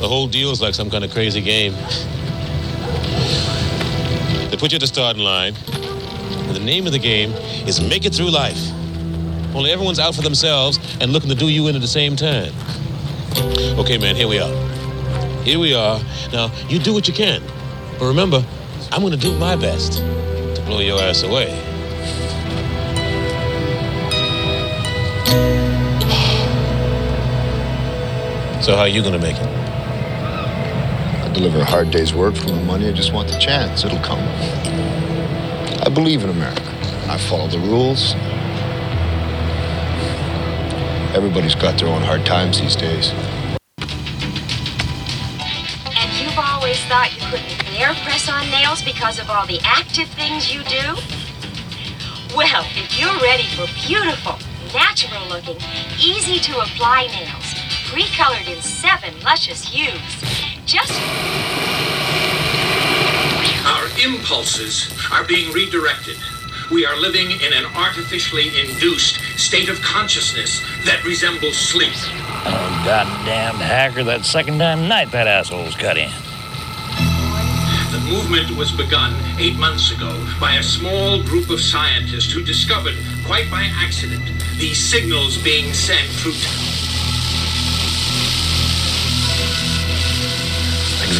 The whole deal is like some kind of crazy game. They put you at the starting line, and the name of the game is Make It Through Life. Only everyone's out for themselves and looking to do you in at the same time. Okay, man, here we are. Here we are. Now, you do what you can. But remember, I'm going to do my best to blow your ass away. So how are you to make it? I deliver a hard day's work for my money. I just want the chance. It'll come. I believe in America. I follow the rules. Everybody's got their own hard times these days. And you've always thought you couldn't bear press on nails because of all the active things you do? Well, if you're ready for beautiful, natural looking, easy to apply nails, pre colored in seven luscious hues, just. Our impulses are being redirected. We are living in an artificially induced state of consciousness that resembles sleep. Oh, goddamn hacker, that second time night that asshole's cut in. The movement was begun eight months ago by a small group of scientists who discovered, quite by accident, these signals being sent through.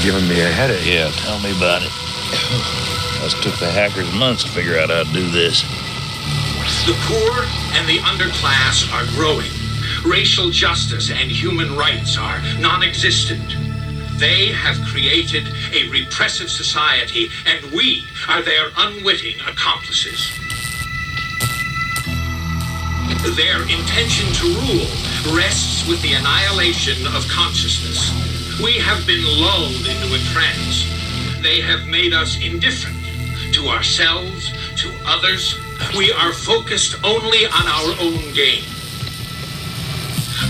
Things giving me a headache. Yeah, tell me about it. Us took the hackers months to figure out how to do this. The poor and the underclass are growing. Racial justice and human rights are non existent. They have created a repressive society, and we are their unwitting accomplices. Their intention to rule rests with the annihilation of consciousness. We have been lulled into a trance. They have made us indifferent to ourselves, to others. We are focused only on our own gain.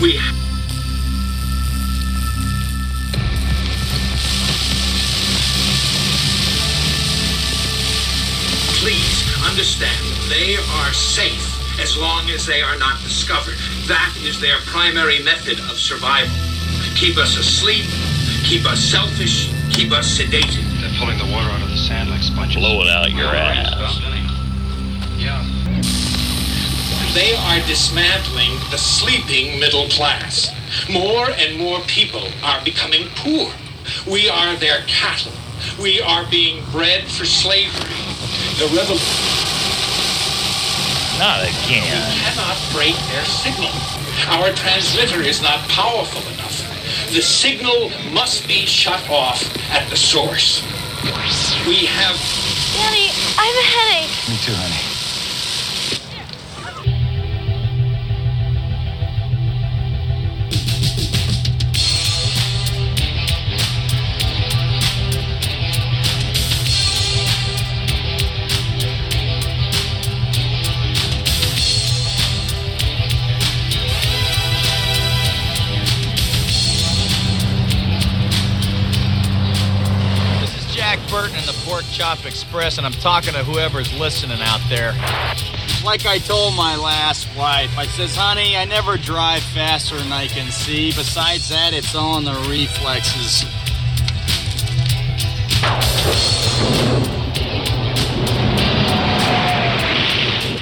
We Please understand, they are safe as long as they are not discovered. That is their primary method of survival. Keep us asleep, keep us selfish, keep us sedated. They're pulling the water out of the sand like sponges. Blow it out your ass. Yeah. They are dismantling the sleeping middle class. More and more people are becoming poor. We are their cattle. We are being bred for slavery. The revolution Not again. We cannot break their signal. Our transmitter is not powerful enough. The signal must be shut off at the source. We have Daddy, I have a headache. Me too, honey. Burton in the Pork Chop Express, and I'm talking to whoever's listening out there. Like I told my last wife, I says, honey, I never drive faster than I can see. Besides that, it's all in the reflexes.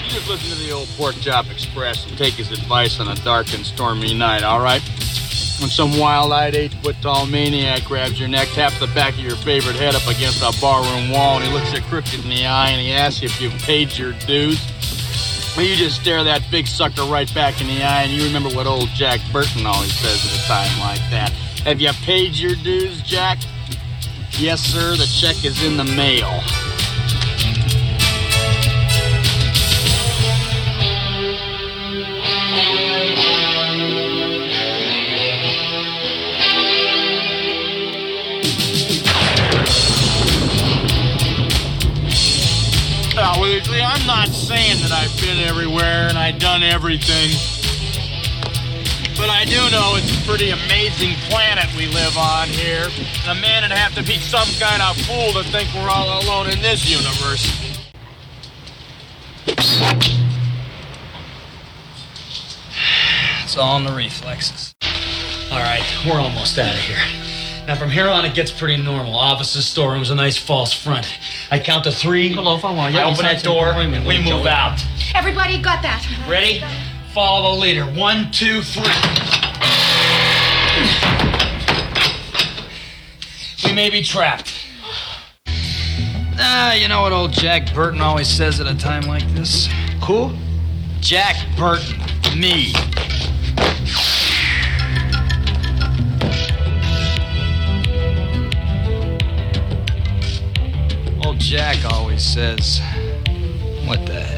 You just listen to the old Pork Chop Express and take his advice on a dark and stormy night, all right? When some wild-eyed, eight-foot-tall maniac grabs your neck, taps the back of your favorite head up against a barroom wall, and he looks you crooked in the eye, and he asks you if you've paid your dues, well, you just stare that big sucker right back in the eye, and you remember what old Jack Burton always says at a time like that. Have you paid your dues, Jack? Yes, sir. The check is in the mail. See, I'm not saying that I've been everywhere and I've done everything. But I do know it's a pretty amazing planet we live on here. And a man would have to be some kind of fool to think we're all alone in this universe. It's all in the reflexes. All right, we're almost out of here. Now, from here on, it gets pretty normal. Offices, storerooms, a nice false front. I count to three. Hello, if I want you. I open that door. We move out. Everybody got that? Ready? Follow the leader. One, two, three. We may be trapped. Ah, you know what old Jack Burton always says at a time like this? Who? Jack Burton. Me. Old Jack always says, What the hell?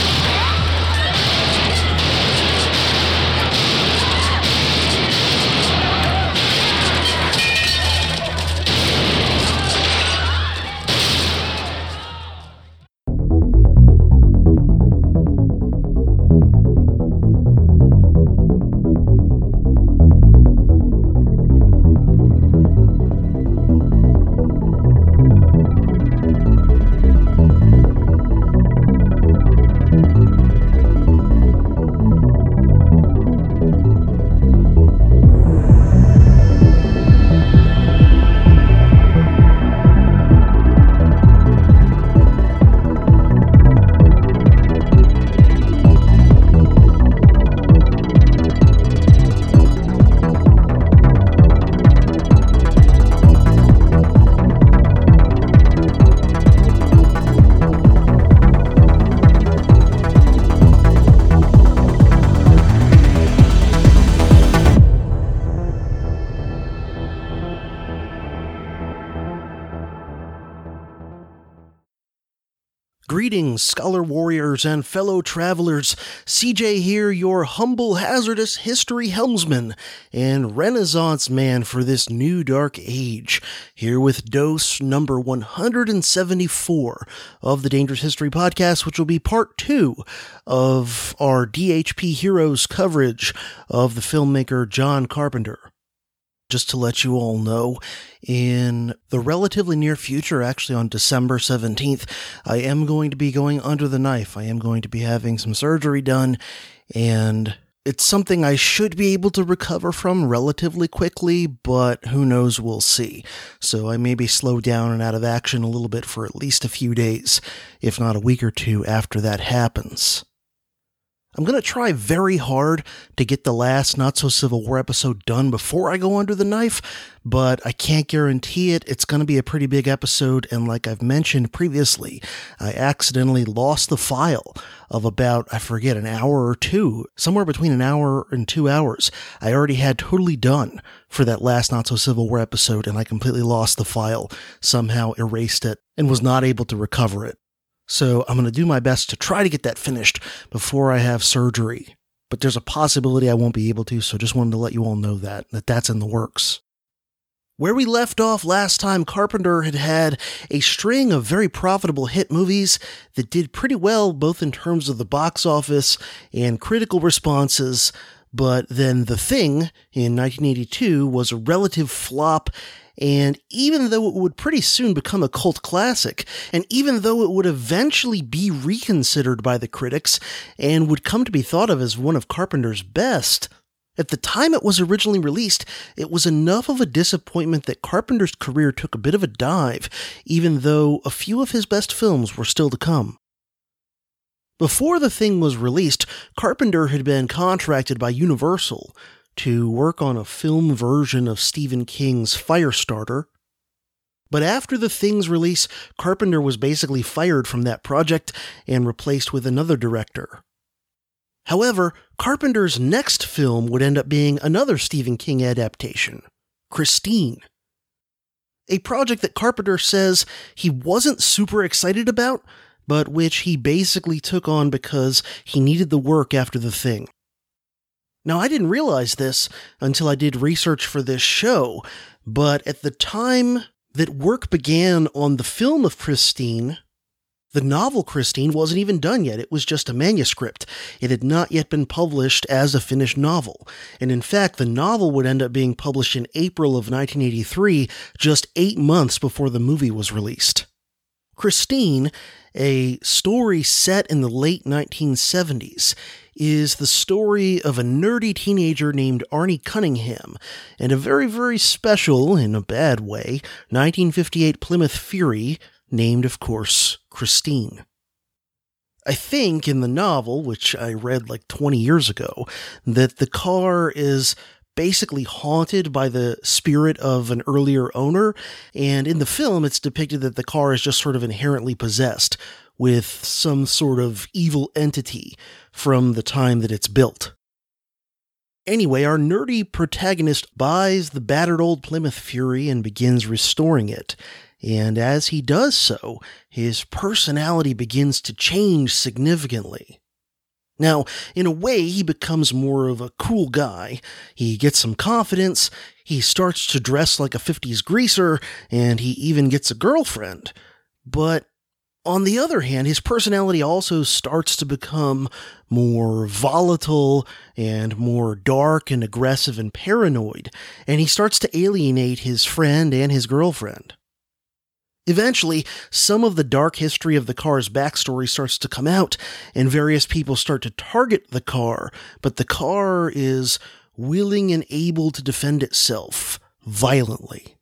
Greetings, scholar warriors and fellow travelers. CJ here, your humble hazardous history helmsman and renaissance man for this new dark age, here with dose number 174 of the Dangerous History podcast, which will be part two of our DHP Heroes coverage of the filmmaker John Carpenter just to let you all know, in the relatively near future, actually on December 17th, I am going to be going under the knife. I am going to be having some surgery done, and it's something I should be able to recover from relatively quickly, but who knows, we'll see. So I may be slowed down and out of action a little bit for at least a few days, if not a week or two after that happens. I'm going to try very hard to get the last Not So Civil War episode done before I go under the knife, but I can't guarantee it. It's going to be a pretty big episode, and like I've mentioned previously, I accidentally lost the file of about, I forget, an hour or two, somewhere between an hour and two hours. I already had totally done for that last Not So Civil War episode, and I completely lost the file, somehow erased it, and was not able to recover it. So I'm going to do my best to try to get that finished before I have surgery. But there's a possibility I won't be able to, so just wanted to let you all know that, that that's in the works. Where we left off last time, Carpenter had had a string of very profitable hit movies that did pretty well both in terms of the box office and critical responses, but then The Thing in 1982 was a relative flop and even though it would pretty soon become a cult classic, and even though it would eventually be reconsidered by the critics and would come to be thought of as one of Carpenter's best, at the time it was originally released, it was enough of a disappointment that Carpenter's career took a bit of a dive, even though a few of his best films were still to come. Before the thing was released, Carpenter had been contracted by Universal to work on a film version of Stephen King's Firestarter. But after the Thing's release, Carpenter was basically fired from that project and replaced with another director. However, Carpenter's next film would end up being another Stephen King adaptation, Christine. A project that Carpenter says he wasn't super excited about, but which he basically took on because he needed the work after the thing. Now, I didn't realize this until I did research for this show, but at the time that work began on the film of Christine, the novel Christine wasn't even done yet. It was just a manuscript. It had not yet been published as a finished novel. And in fact, the novel would end up being published in April of 1983, just eight months before the movie was released. Christine, a story set in the late 1970s, is the story of a nerdy teenager named Arnie Cunningham and a very, very special, in a bad way, 1958 Plymouth Fury, named, of course, Christine. I think in the novel, which I read like 20 years ago, that the car is basically haunted by the spirit of an earlier owner. And in the film, it's depicted that the car is just sort of inherently possessed with some sort of evil entity from the time that it's built. Anyway, our nerdy protagonist buys the battered old Plymouth Fury and begins restoring it. And as he does so, his personality begins to change significantly. Now, in a way, he becomes more of a cool guy. He gets some confidence, he starts to dress like a 50s greaser, and he even gets a girlfriend. But on the other hand, his personality also starts to become more volatile and more dark and aggressive and paranoid, and he starts to alienate his friend and his girlfriend. Eventually, some of the dark history of the car's backstory starts to come out, and various people start to target the car, but the car is willing and able to defend itself violently.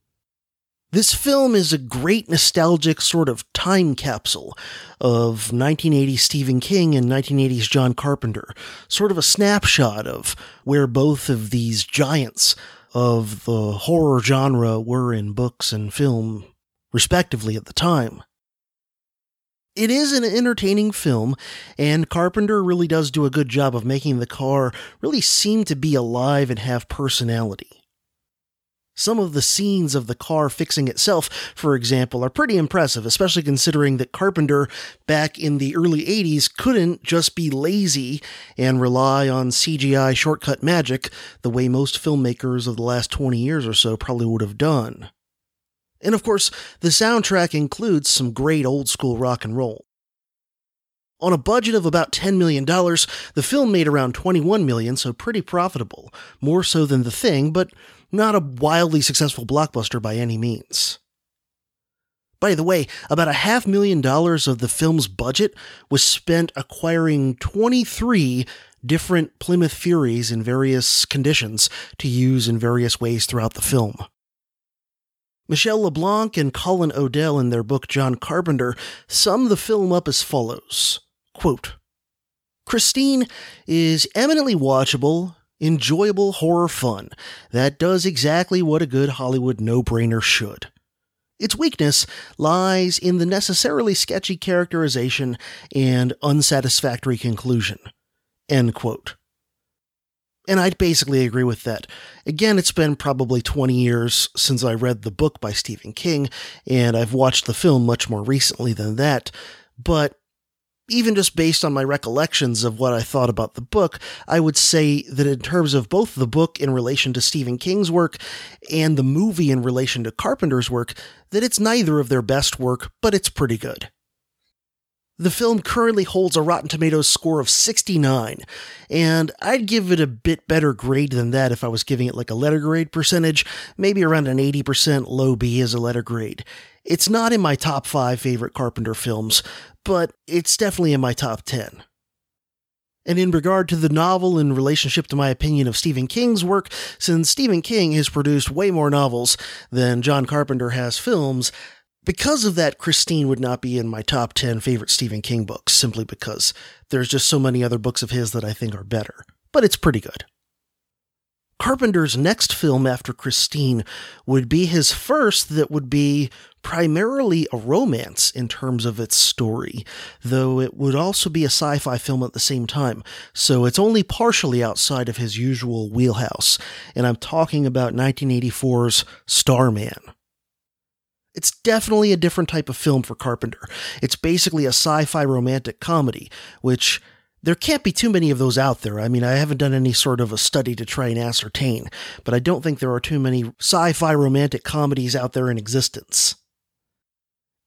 This film is a great nostalgic sort of time capsule of 1980s Stephen King and 1980s John Carpenter, sort of a snapshot of where both of these giants of the horror genre were in books and film respectively, at the time. It is an entertaining film, and Carpenter really does do a good job of making the car really seem to be alive and have personality. Some of the scenes of the car fixing itself, for example, are pretty impressive, especially considering that Carpenter, back in the early 80s, couldn't just be lazy and rely on CGI shortcut magic the way most filmmakers of the last 20 years or so probably would have done. And of course, the soundtrack includes some great old school rock and roll. On a budget of about $10 million, the film made around 21 million, so pretty profitable, more so than The Thing, but not a wildly successful blockbuster by any means. By the way, about a half million dollars of the film's budget was spent acquiring 23 different Plymouth Furies in various conditions to use in various ways throughout the film. Michelle LeBlanc and Colin Odell, in their book John Carpenter, sum the film up as follows Quote, Christine is eminently watchable, enjoyable horror fun that does exactly what a good Hollywood no brainer should. Its weakness lies in the necessarily sketchy characterization and unsatisfactory conclusion. End quote. And I'd basically agree with that. Again, it's been probably 20 years since I read the book by Stephen King, and I've watched the film much more recently than that. But even just based on my recollections of what I thought about the book, I would say that in terms of both the book in relation to Stephen King's work and the movie in relation to Carpenter's work, that it's neither of their best work, but it's pretty good. The film currently holds a Rotten Tomatoes score of 69, and I'd give it a bit better grade than that if I was giving it like a letter grade percentage, maybe around an 80% low B as a letter grade. It's not in my top 5 favorite Carpenter films, but it's definitely in my top 10. And in regard to the novel in relationship to my opinion of Stephen King's work, since Stephen King has produced way more novels than John Carpenter has films, because of that, Christine would not be in my top 10 favorite Stephen King books, simply because there's just so many other books of his that I think are better. But it's pretty good. Carpenter's next film after Christine would be his first that would be primarily a romance in terms of its story, though it would also be a sci fi film at the same time, so it's only partially outside of his usual wheelhouse, and I'm talking about 1984's Starman. It's definitely a different type of film for Carpenter. It's basically a sci fi romantic comedy, which there can't be too many of those out there. I mean, I haven't done any sort of a study to try and ascertain, but I don't think there are too many sci fi romantic comedies out there in existence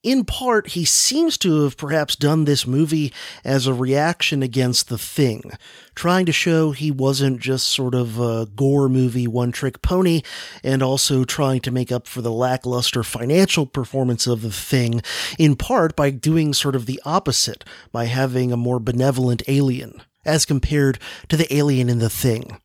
in part, he seems to have perhaps done this movie as a reaction against The Thing, trying to show he wasn't just sort of a gore movie one trick pony, and also trying to make up for the lackluster financial performance of The Thing, in part by doing sort of the opposite, by having a more benevolent alien, as compared to the alien in The Thing.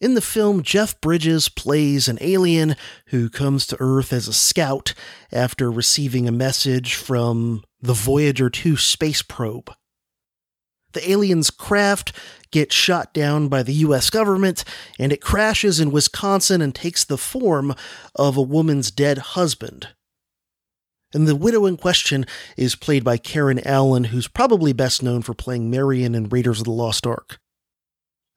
In the film, Jeff Bridges plays an alien who comes to Earth as a scout after receiving a message from the Voyager 2 space probe. The alien's craft gets shot down by the US government, and it crashes in Wisconsin and takes the form of a woman's dead husband. And the widow in question is played by Karen Allen, who's probably best known for playing Marion in Raiders of the Lost Ark.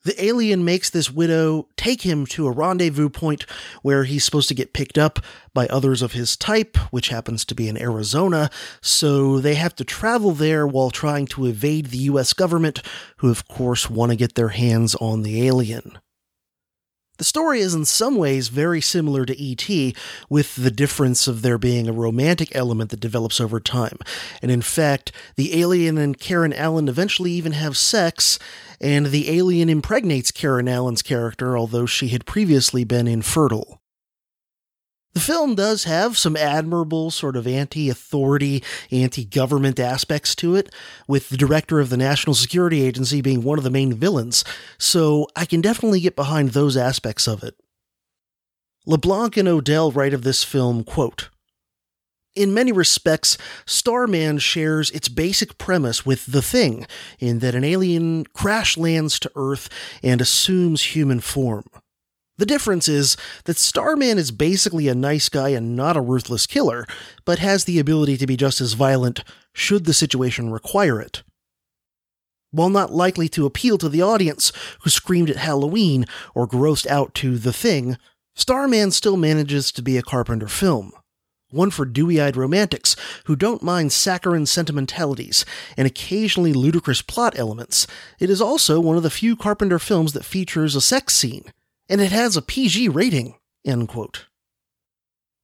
The alien makes this widow take him to a rendezvous point where he's supposed to get picked up by others of his type, which happens to be in Arizona, so they have to travel there while trying to evade the US government, who of course want to get their hands on the alien. The story is in some ways very similar to E.T., with the difference of there being a romantic element that develops over time. And in fact, the alien and Karen Allen eventually even have sex, and the alien impregnates Karen Allen's character, although she had previously been infertile. The film does have some admirable sort of anti authority, anti government aspects to it, with the director of the National Security Agency being one of the main villains, so I can definitely get behind those aspects of it. LeBlanc and Odell write of this film, quote, in many respects, Starman shares its basic premise with The Thing, in that an alien crash lands to Earth and assumes human form. The difference is that Starman is basically a nice guy and not a ruthless killer, but has the ability to be just as violent should the situation require it. While not likely to appeal to the audience who screamed at Halloween or grossed out to The Thing, Starman still manages to be a Carpenter film. One for dewy eyed romantics who don't mind saccharine sentimentalities and occasionally ludicrous plot elements. It is also one of the few Carpenter films that features a sex scene, and it has a PG rating. End quote.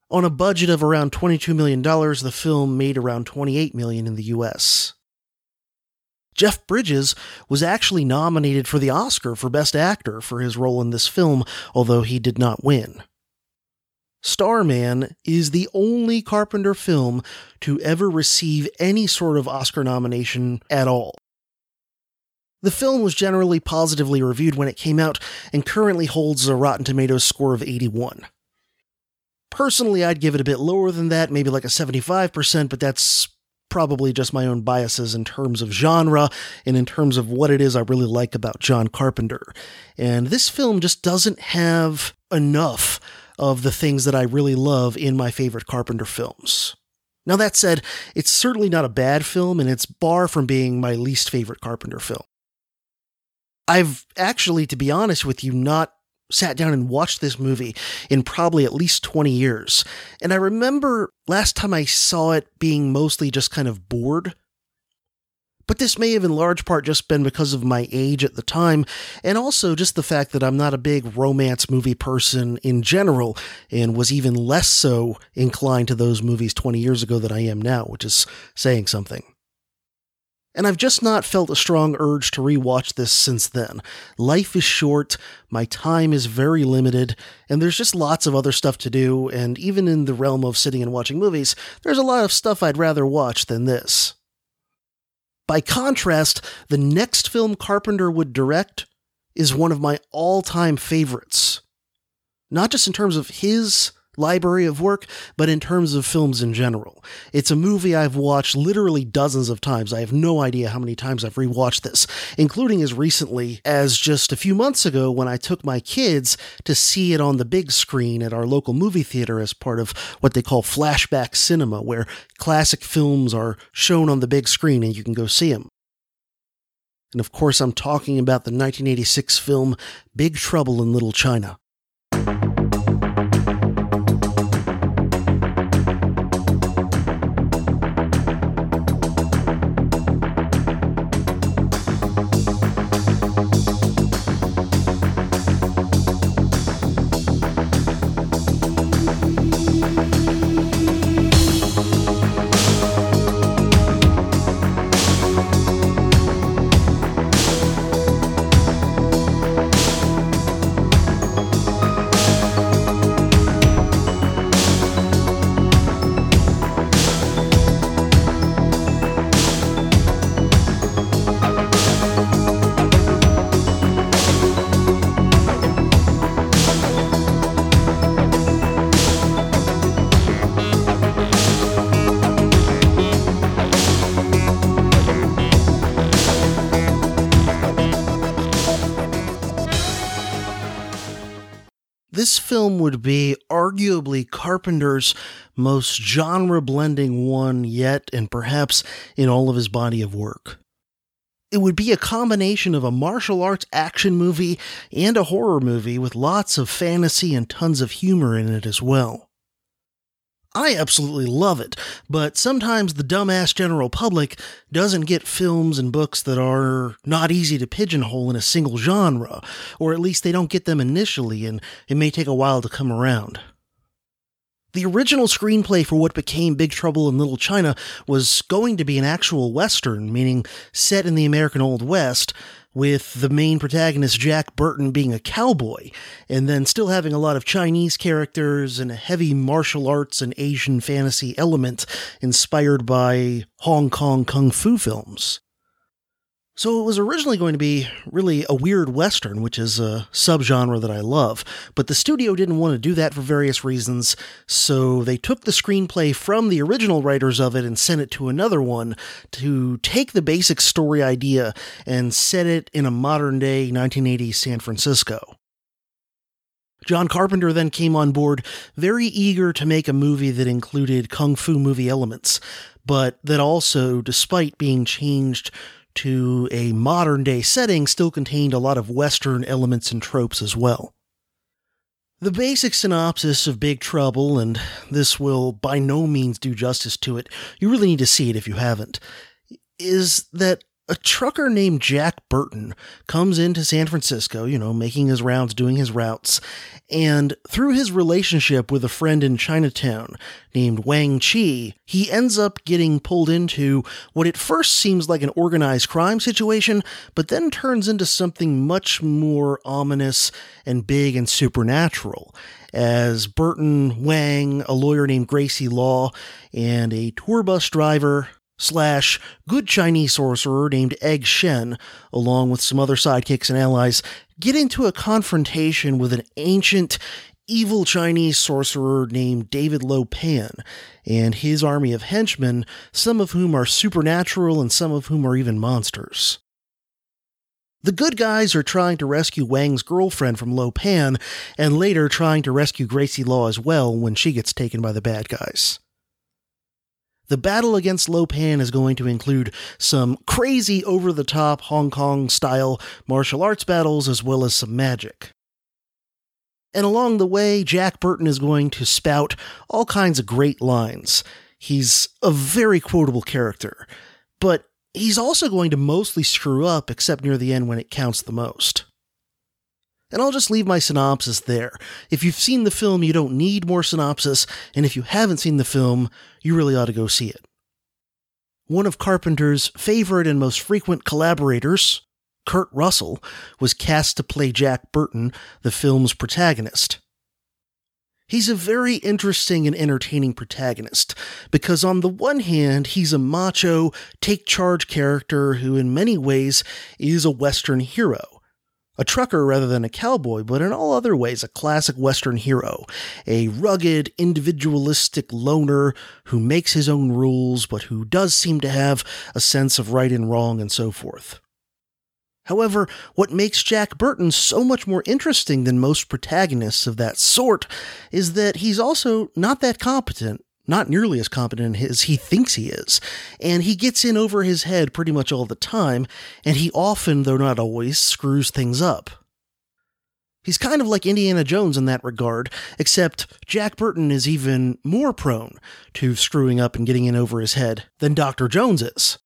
On a budget of around $22 million, the film made around 28 million in the US. Jeff Bridges was actually nominated for the Oscar for Best Actor for his role in this film, although he did not win. Starman is the only Carpenter film to ever receive any sort of Oscar nomination at all. The film was generally positively reviewed when it came out and currently holds a Rotten Tomatoes score of 81. Personally, I'd give it a bit lower than that, maybe like a 75%, but that's probably just my own biases in terms of genre and in terms of what it is I really like about John Carpenter. And this film just doesn't have enough of the things that I really love in my favorite Carpenter films. Now, that said, it's certainly not a bad film, and it's far from being my least favorite Carpenter film. I've actually, to be honest with you, not sat down and watched this movie in probably at least 20 years. And I remember last time I saw it being mostly just kind of bored. But this may have in large part just been because of my age at the time, and also just the fact that I'm not a big romance movie person in general, and was even less so inclined to those movies 20 years ago than I am now, which is saying something and I've just not felt a strong urge to rewatch this since then. Life is short, my time is very limited, and there's just lots of other stuff to do, and even in the realm of sitting and watching movies, there's a lot of stuff I'd rather watch than this. By contrast, the next film Carpenter would direct is one of my all time favorites. Not just in terms of his library of work, but in terms of films in general. It's a movie I've watched literally dozens of times. I have no idea how many times I've rewatched this, including as recently as just a few months ago when I took my kids to see it on the big screen at our local movie theater as part of what they call flashback cinema, where classic films are shown on the big screen and you can go see them. And of course, I'm talking about the 1986 film Big Trouble in Little China. Would be arguably Carpenter's most genre blending one yet, and perhaps in all of his body of work. It would be a combination of a martial arts action movie and a horror movie with lots of fantasy and tons of humor in it as well. I absolutely love it, but sometimes the dumbass general public doesn't get films and books that are not easy to pigeonhole in a single genre, or at least they don't get them initially, and it may take a while to come around. The original screenplay for what became Big Trouble in Little China was going to be an actual Western, meaning set in the American Old West, with the main protagonist Jack Burton being a cowboy, and then still having a lot of Chinese characters and a heavy martial arts and Asian fantasy element inspired by Hong Kong kung fu films. So it was originally going to be really a weird western, which is a subgenre that I love, but the studio didn't want to do that for various reasons, so they took the screenplay from the original writers of it and sent it to another one to take the basic story idea and set it in a modern day 1980s San Francisco. John Carpenter then came on board very eager to make a movie that included kung fu movie elements, but that also, despite being changed to a modern day setting still contained a lot of Western elements and tropes as well. The basic synopsis of Big Trouble, and this will by no means do justice to it, you really need to see it if you haven't, is that a trucker named Jack Burton comes into San Francisco, you know, making his rounds, doing his routes, and through his relationship with a friend in Chinatown named Wang Chi, he ends up getting pulled into what at first seems like an organized crime situation, but then turns into something much more ominous and big and supernatural. As Burton, Wang, a lawyer named Gracie Law, and a tour bus driver slash good Chinese sorcerer named Egg Shen, along with some other sidekicks and allies, get into a confrontation with an ancient, evil Chinese sorcerer named David Lo Pan and his army of henchmen, some of whom are supernatural and some of whom are even monsters. The good guys are trying to rescue Wang's girlfriend from Lo Pan, and later trying to rescue Gracie Law as well when she gets taken by the bad guys. The battle against Lo Pan is going to include some crazy over the top Hong Kong style martial arts battles as well as some magic. And along the way, Jack Burton is going to spout all kinds of great lines. He's a very quotable character, but he's also going to mostly screw up except near the end when it counts the most. And I'll just leave my synopsis there. If you've seen the film, you don't need more synopsis, and if you haven't seen the film, you really ought to go see it. One of Carpenter's favorite and most frequent collaborators, Kurt Russell, was cast to play Jack Burton, the film's protagonist. He's a very interesting and entertaining protagonist because, on the one hand, he's a macho, take charge character who, in many ways, is a Western hero A trucker rather than a cowboy, but in all other ways a classic Western hero. A rugged, individualistic loner who makes his own rules, but who does seem to have a sense of right and wrong and so forth. However, what makes Jack Burton so much more interesting than most protagonists of that sort is that he's also not that competent, not nearly as competent as he thinks he is, and he gets in over his head pretty much all the time, and he often, though not always, screws things up. He's kind of like Indiana Jones in that regard, except Jack Burton is even more prone to screwing up and getting in over his head than Dr. Jones is.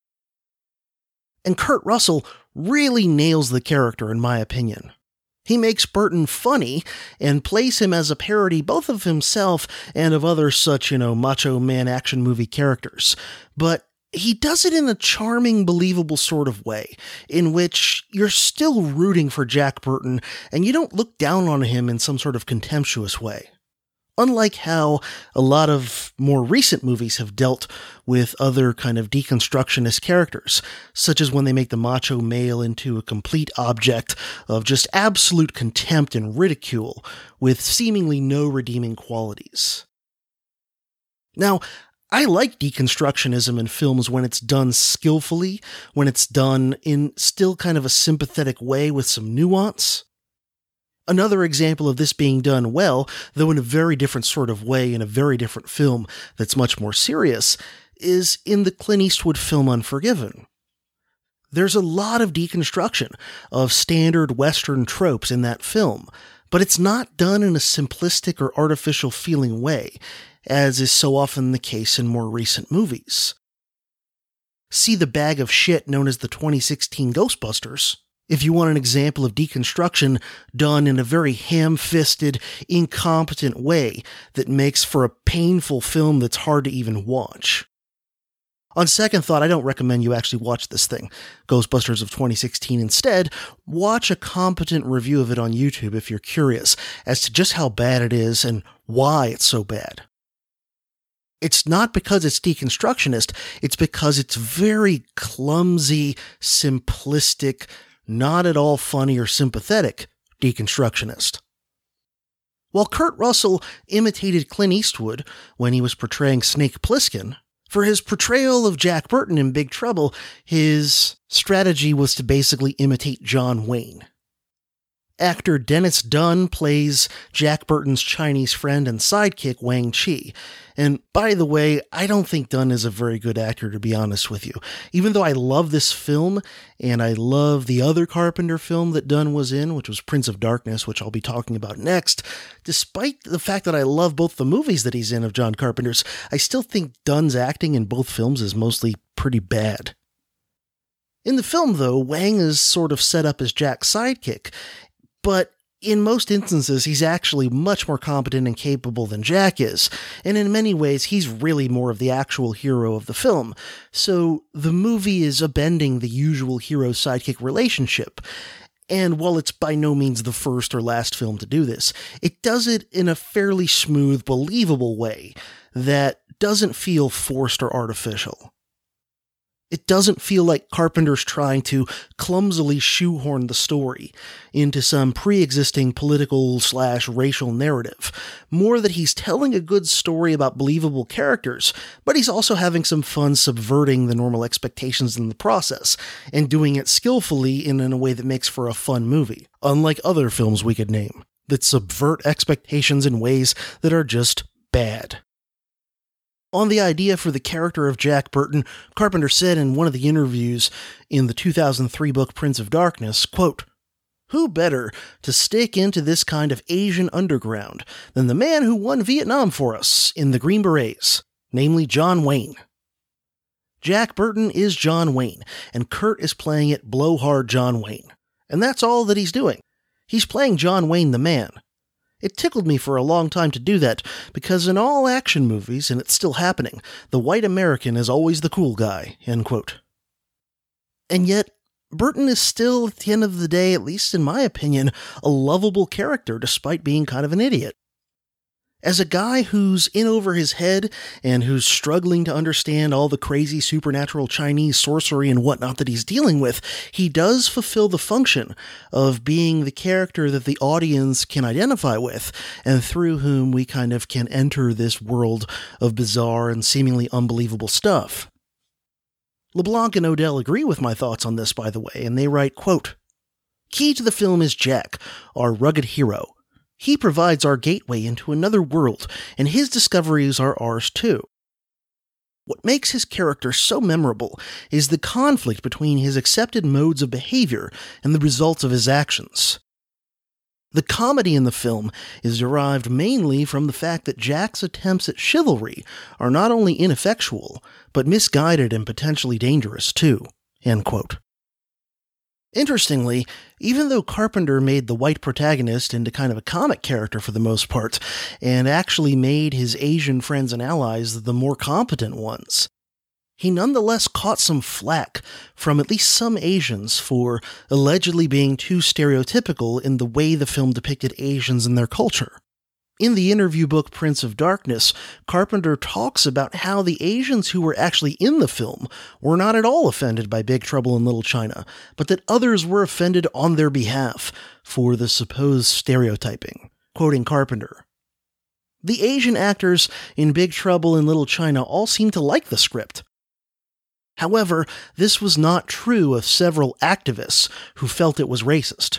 And Kurt Russell really nails the character, in my opinion. He makes Burton funny and plays him as a parody both of himself and of other such, you know, macho man action movie characters. But he does it in a charming, believable sort of way, in which you're still rooting for Jack Burton and you don't look down on him in some sort of contemptuous way unlike how a lot of more recent movies have dealt with other kind of deconstructionist characters, such as when they make the macho male into a complete object of just absolute contempt and ridicule, with seemingly no redeeming qualities. Now, I like deconstructionism in films when it's done skillfully, when it's done in still kind of a sympathetic way with some nuance. Another example of this being done well, though in a very different sort of way in a very different film that's much more serious, is in the Clint Eastwood film Unforgiven. There's a lot of deconstruction of standard Western tropes in that film, but it's not done in a simplistic or artificial feeling way, as is so often the case in more recent movies. See the bag of shit known as the 2016 Ghostbusters, if you want an example of deconstruction done in a very ham fisted, incompetent way that makes for a painful film that's hard to even watch. On second thought, I don't recommend you actually watch this thing, Ghostbusters of 2016. Instead, watch a competent review of it on YouTube if you're curious as to just how bad it is and why it's so bad. It's not because it's deconstructionist, it's because it's very clumsy, simplistic, not at all funny or sympathetic deconstructionist. While Kurt Russell imitated Clint Eastwood when he was portraying Snake Plissken, for his portrayal of Jack Burton in Big Trouble, his strategy was to basically imitate John Wayne. Actor Dennis Dun plays Jack Burton's Chinese friend and sidekick Wang Chi. And by the way, I don't think Dun is a very good actor, to be honest with you. Even though I love this film, and I love the other Carpenter film that Dun was in, which was Prince of Darkness, which I'll be talking about next, despite the fact that I love both the movies that he's in of John Carpenter's, I still think Dun's acting in both films is mostly pretty bad. In the film, though, Wang is sort of set up as Jack's sidekick, but in most instances, he's actually much more competent and capable than Jack is, and in many ways, he's really more of the actual hero of the film. So the movie is upending the usual hero sidekick relationship. And while it's by no means the first or last film to do this, it does it in a fairly smooth, believable way that doesn't feel forced or artificial. It doesn't feel like Carpenter's trying to clumsily shoehorn the story into some pre-existing political slash racial narrative. More that he's telling a good story about believable characters, but he's also having some fun subverting the normal expectations in the process, and doing it skillfully and in a way that makes for a fun movie, unlike other films we could name, that subvert expectations in ways that are just bad. On the idea for the character of Jack Burton, Carpenter said in one of the interviews in the 2003 book Prince of Darkness, quote, Who better to stick into this kind of Asian underground than the man who won Vietnam for us in the Green Berets, namely John Wayne? Jack Burton is John Wayne, and Kurt is playing it blowhard John Wayne. And that's all that he's doing. He's playing John Wayne the man. It tickled me for a long time to do that, because in all action movies, and it's still happening, the white American is always the cool guy. And yet, Burton is still, at the end of the day, at least in my opinion, a lovable character despite being kind of an idiot. As a guy who's in over his head and who's struggling to understand all the crazy supernatural Chinese sorcery and whatnot that he's dealing with, he does fulfill the function of being the character that the audience can identify with and through whom we kind of can enter this world of bizarre and seemingly unbelievable stuff. LeBlanc and Odell agree with my thoughts on this, by the way, and they write, quote, Key to the film is Jack, our rugged hero he provides our gateway into another world, and his discoveries are ours too. What makes his character so memorable is the conflict between his accepted modes of behavior and the results of his actions. The comedy in the film is derived mainly from the fact that Jack's attempts at chivalry are not only ineffectual, but misguided and potentially dangerous too. End quote. Interestingly, even though Carpenter made the white protagonist into kind of a comic character for the most part, and actually made his Asian friends and allies the more competent ones, he nonetheless caught some flack from at least some Asians for allegedly being too stereotypical in the way the film depicted Asians and their culture. In the interview book Prince of Darkness, Carpenter talks about how the Asians who were actually in the film were not at all offended by Big Trouble in Little China, but that others were offended on their behalf for the supposed stereotyping. Quoting Carpenter. The Asian actors in Big Trouble in Little China all seemed to like the script. However, this was not true of several activists who felt it was racist.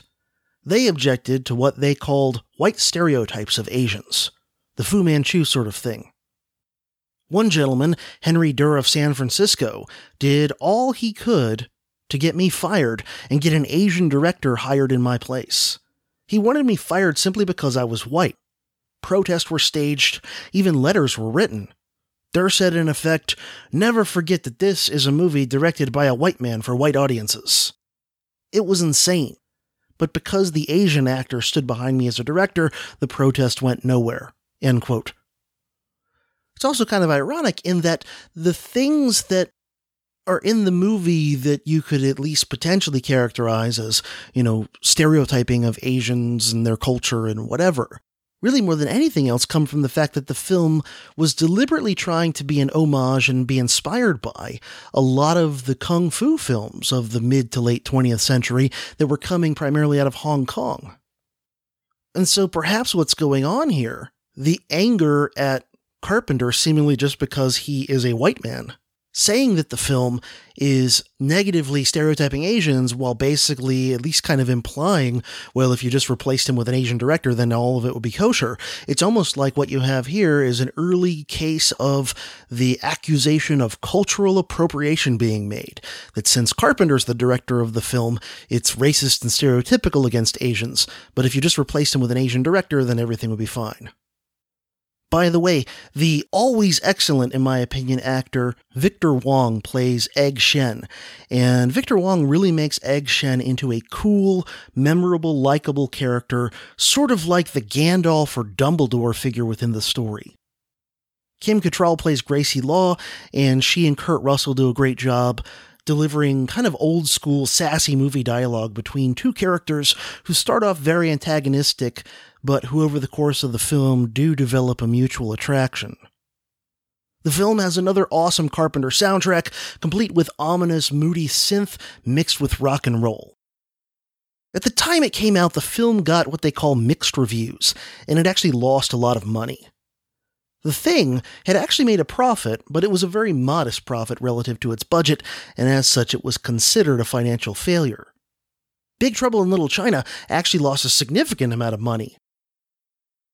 They objected to what they called white stereotypes of Asians, the Fu Manchu sort of thing. One gentleman, Henry Der of San Francisco, did all he could to get me fired and get an Asian director hired in my place. He wanted me fired simply because I was white. Protests were staged, even letters were written. Durr said, in effect, Never forget that this is a movie directed by a white man for white audiences. It was insane but because the Asian actor stood behind me as a director, the protest went nowhere. End quote. It's also kind of ironic in that the things that are in the movie that you could at least potentially characterize as, you know, stereotyping of Asians and their culture and whatever, really more than anything else come from the fact that the film was deliberately trying to be an homage and be inspired by a lot of the kung fu films of the mid to late 20th century that were coming primarily out of Hong Kong. And so perhaps what's going on here, the anger at Carpenter seemingly just because he is a white man, saying that the film is negatively stereotyping Asians while basically at least kind of implying, well, if you just replaced him with an Asian director, then all of it would be kosher. It's almost like what you have here is an early case of the accusation of cultural appropriation being made. That since Carpenter's the director of the film, it's racist and stereotypical against Asians, but if you just replaced him with an Asian director, then everything would be fine. By the way, the always excellent, in my opinion, actor Victor Wong plays Egg Shen, and Victor Wong really makes Egg Shen into a cool, memorable, likable character, sort of like the Gandalf or Dumbledore figure within the story. Kim Cattrall plays Gracie Law, and she and Kurt Russell do a great job delivering kind of old school, sassy movie dialogue between two characters who start off very antagonistic but who over the course of the film do develop a mutual attraction. The film has another awesome Carpenter soundtrack, complete with ominous, moody synth mixed with rock and roll. At the time it came out, the film got what they call mixed reviews, and it actually lost a lot of money. The Thing had actually made a profit, but it was a very modest profit relative to its budget, and as such, it was considered a financial failure. Big Trouble in Little China actually lost a significant amount of money,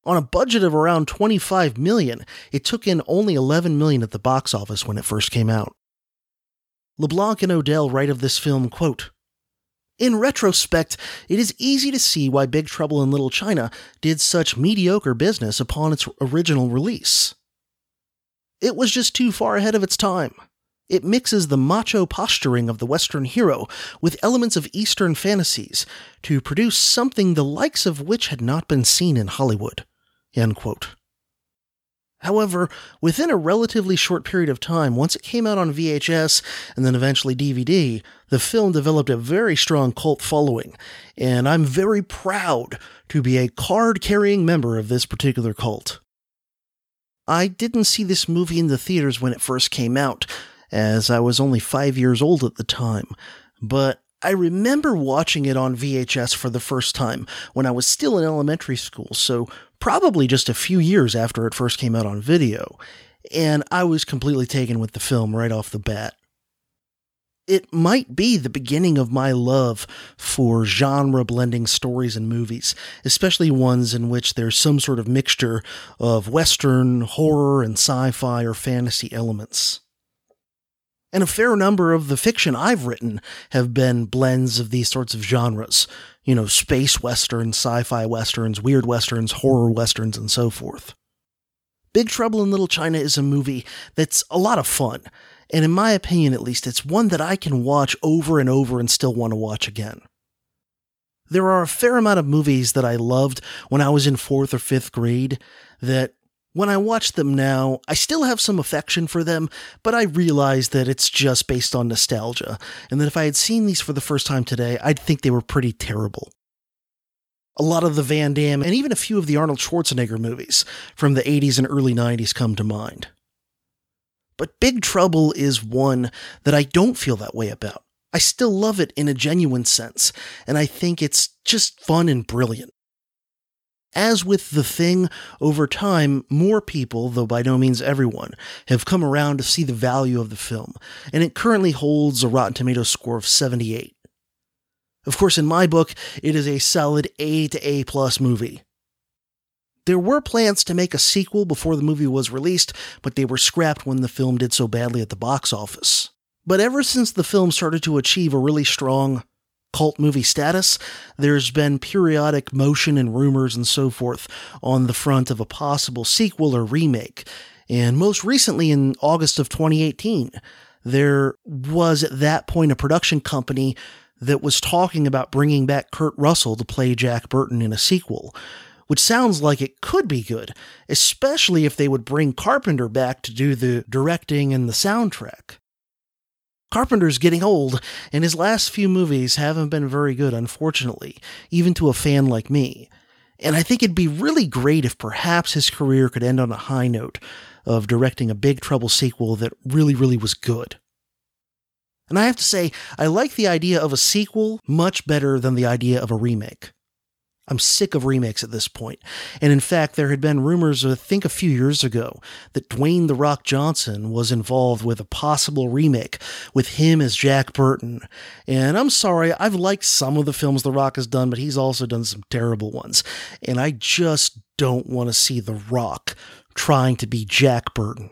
on a budget of around 25 million, it took in only 11 million at the box office when it first came out. LeBlanc and Odell write of this film, quote, in retrospect, it is easy to see why Big Trouble in Little China did such mediocre business upon its original release. It was just too far ahead of its time. It mixes the macho posturing of the Western hero with elements of Eastern fantasies to produce something the likes of which had not been seen in Hollywood. However, within a relatively short period of time, once it came out on VHS and then eventually DVD, the film developed a very strong cult following, and I'm very proud to be a card carrying member of this particular cult. I didn't see this movie in the theaters when it first came out, as I was only five years old at the time, but I remember watching it on VHS for the first time when I was still in elementary school, so probably just a few years after it first came out on video, and I was completely taken with the film right off the bat. It might be the beginning of my love for genre blending stories and movies, especially ones in which there's some sort of mixture of Western, horror, and sci fi or fantasy elements. And a fair number of the fiction I've written have been blends of these sorts of genres. You know, space westerns, sci fi westerns, weird westerns, horror westerns, and so forth. Big Trouble in Little China is a movie that's a lot of fun and in my opinion at least, it's one that I can watch over and over and still want to watch again. There are a fair amount of movies that I loved when I was in fourth or fifth grade that when I watch them now, I still have some affection for them, but I realize that it's just based on nostalgia, and that if I had seen these for the first time today, I'd think they were pretty terrible. A lot of the Van Damme and even a few of the Arnold Schwarzenegger movies from the 80s and early 90s come to mind. But Big Trouble is one that I don't feel that way about. I still love it in a genuine sense, and I think it's just fun and brilliant. As with The Thing, over time, more people, though by no means everyone, have come around to see the value of the film, and it currently holds a Rotten Tomatoes score of 78. Of course, in my book, it is a solid A to A plus movie. There were plans to make a sequel before the movie was released, but they were scrapped when the film did so badly at the box office. But ever since the film started to achieve a really strong cult movie status, there's been periodic motion and rumors and so forth on the front of a possible sequel or remake. And most recently, in August of 2018, there was at that point a production company that was talking about bringing back Kurt Russell to play Jack Burton in a sequel which sounds like it could be good, especially if they would bring Carpenter back to do the directing and the soundtrack. Carpenter's getting old, and his last few movies haven't been very good, unfortunately, even to a fan like me. And I think it'd be really great if perhaps his career could end on a high note of directing a Big Trouble sequel that really, really was good. And I have to say, I like the idea of a sequel much better than the idea of a remake. I'm sick of remakes at this point. And in fact, there had been rumors, I think a few years ago, that Dwayne The Rock Johnson was involved with a possible remake with him as Jack Burton. And I'm sorry, I've liked some of the films The Rock has done, but he's also done some terrible ones. And I just don't want to see The Rock trying to be Jack Burton.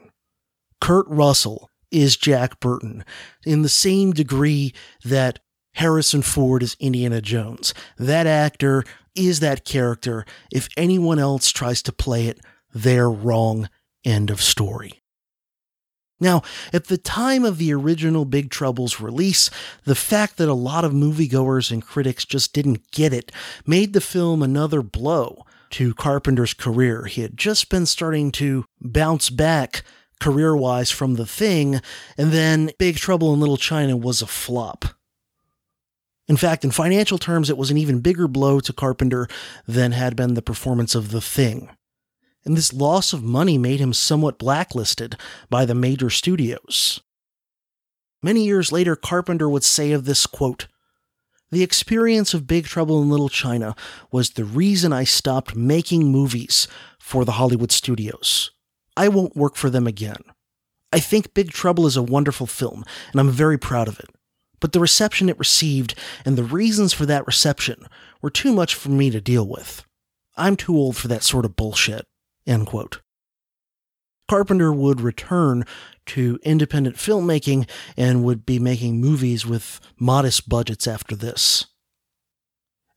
Kurt Russell is Jack Burton in the same degree that Harrison Ford is Indiana Jones. That actor is that character. If anyone else tries to play it, they're wrong. End of story. Now, at the time of the original Big Trouble's release, the fact that a lot of moviegoers and critics just didn't get it made the film another blow to Carpenter's career. He had just been starting to bounce back career wise from The Thing, and then Big Trouble in Little China was a flop. In fact, in financial terms, it was an even bigger blow to Carpenter than had been the performance of The Thing. And this loss of money made him somewhat blacklisted by the major studios. Many years later, Carpenter would say of this quote, The experience of Big Trouble in Little China was the reason I stopped making movies for the Hollywood studios. I won't work for them again. I think Big Trouble is a wonderful film, and I'm very proud of it but the reception it received and the reasons for that reception were too much for me to deal with. I'm too old for that sort of bullshit. End quote. Carpenter would return to independent filmmaking and would be making movies with modest budgets after this.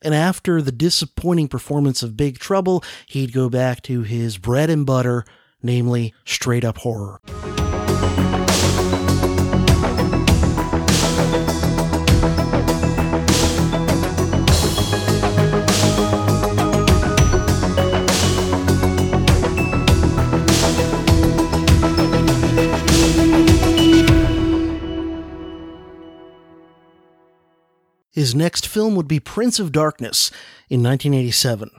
And after the disappointing performance of Big Trouble, he'd go back to his bread and butter, namely straight up horror. His next film would be Prince of Darkness in 1987.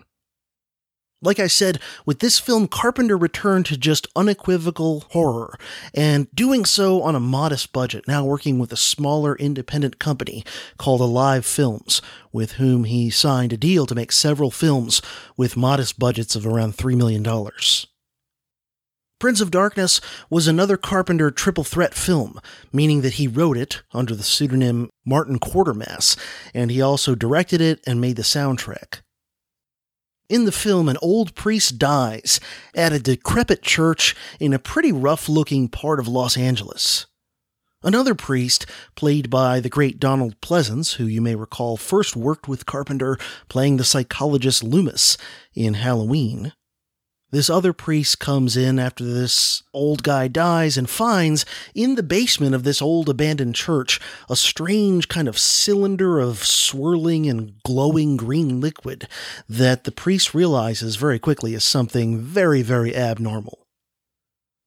Like I said, with this film, Carpenter returned to just unequivocal horror, and doing so on a modest budget, now working with a smaller independent company called Alive Films, with whom he signed a deal to make several films with modest budgets of around $3 million. Prince of Darkness was another Carpenter triple threat film, meaning that he wrote it under the pseudonym Martin Quatermass, and he also directed it and made the soundtrack. In the film, an old priest dies at a decrepit church in a pretty rough looking part of Los Angeles. Another priest, played by the great Donald Pleasence, who you may recall first worked with Carpenter playing the psychologist Loomis in Halloween, this other priest comes in after this old guy dies and finds in the basement of this old abandoned church a strange kind of cylinder of swirling and glowing green liquid that the priest realizes very quickly is something very, very abnormal.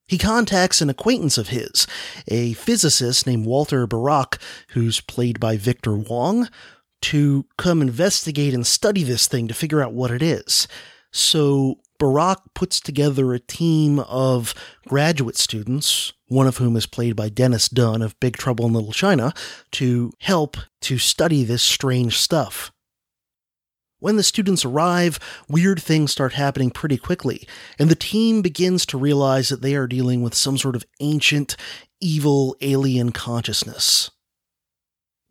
He contacts an acquaintance of his, a physicist named Walter Barak, who's played by Victor Wong, to come investigate and study this thing to figure out what it is. So Barak puts together a team of graduate students, one of whom is played by Dennis Dun of Big Trouble in Little China, to help to study this strange stuff. When the students arrive, weird things start happening pretty quickly, and the team begins to realize that they are dealing with some sort of ancient, evil alien consciousness.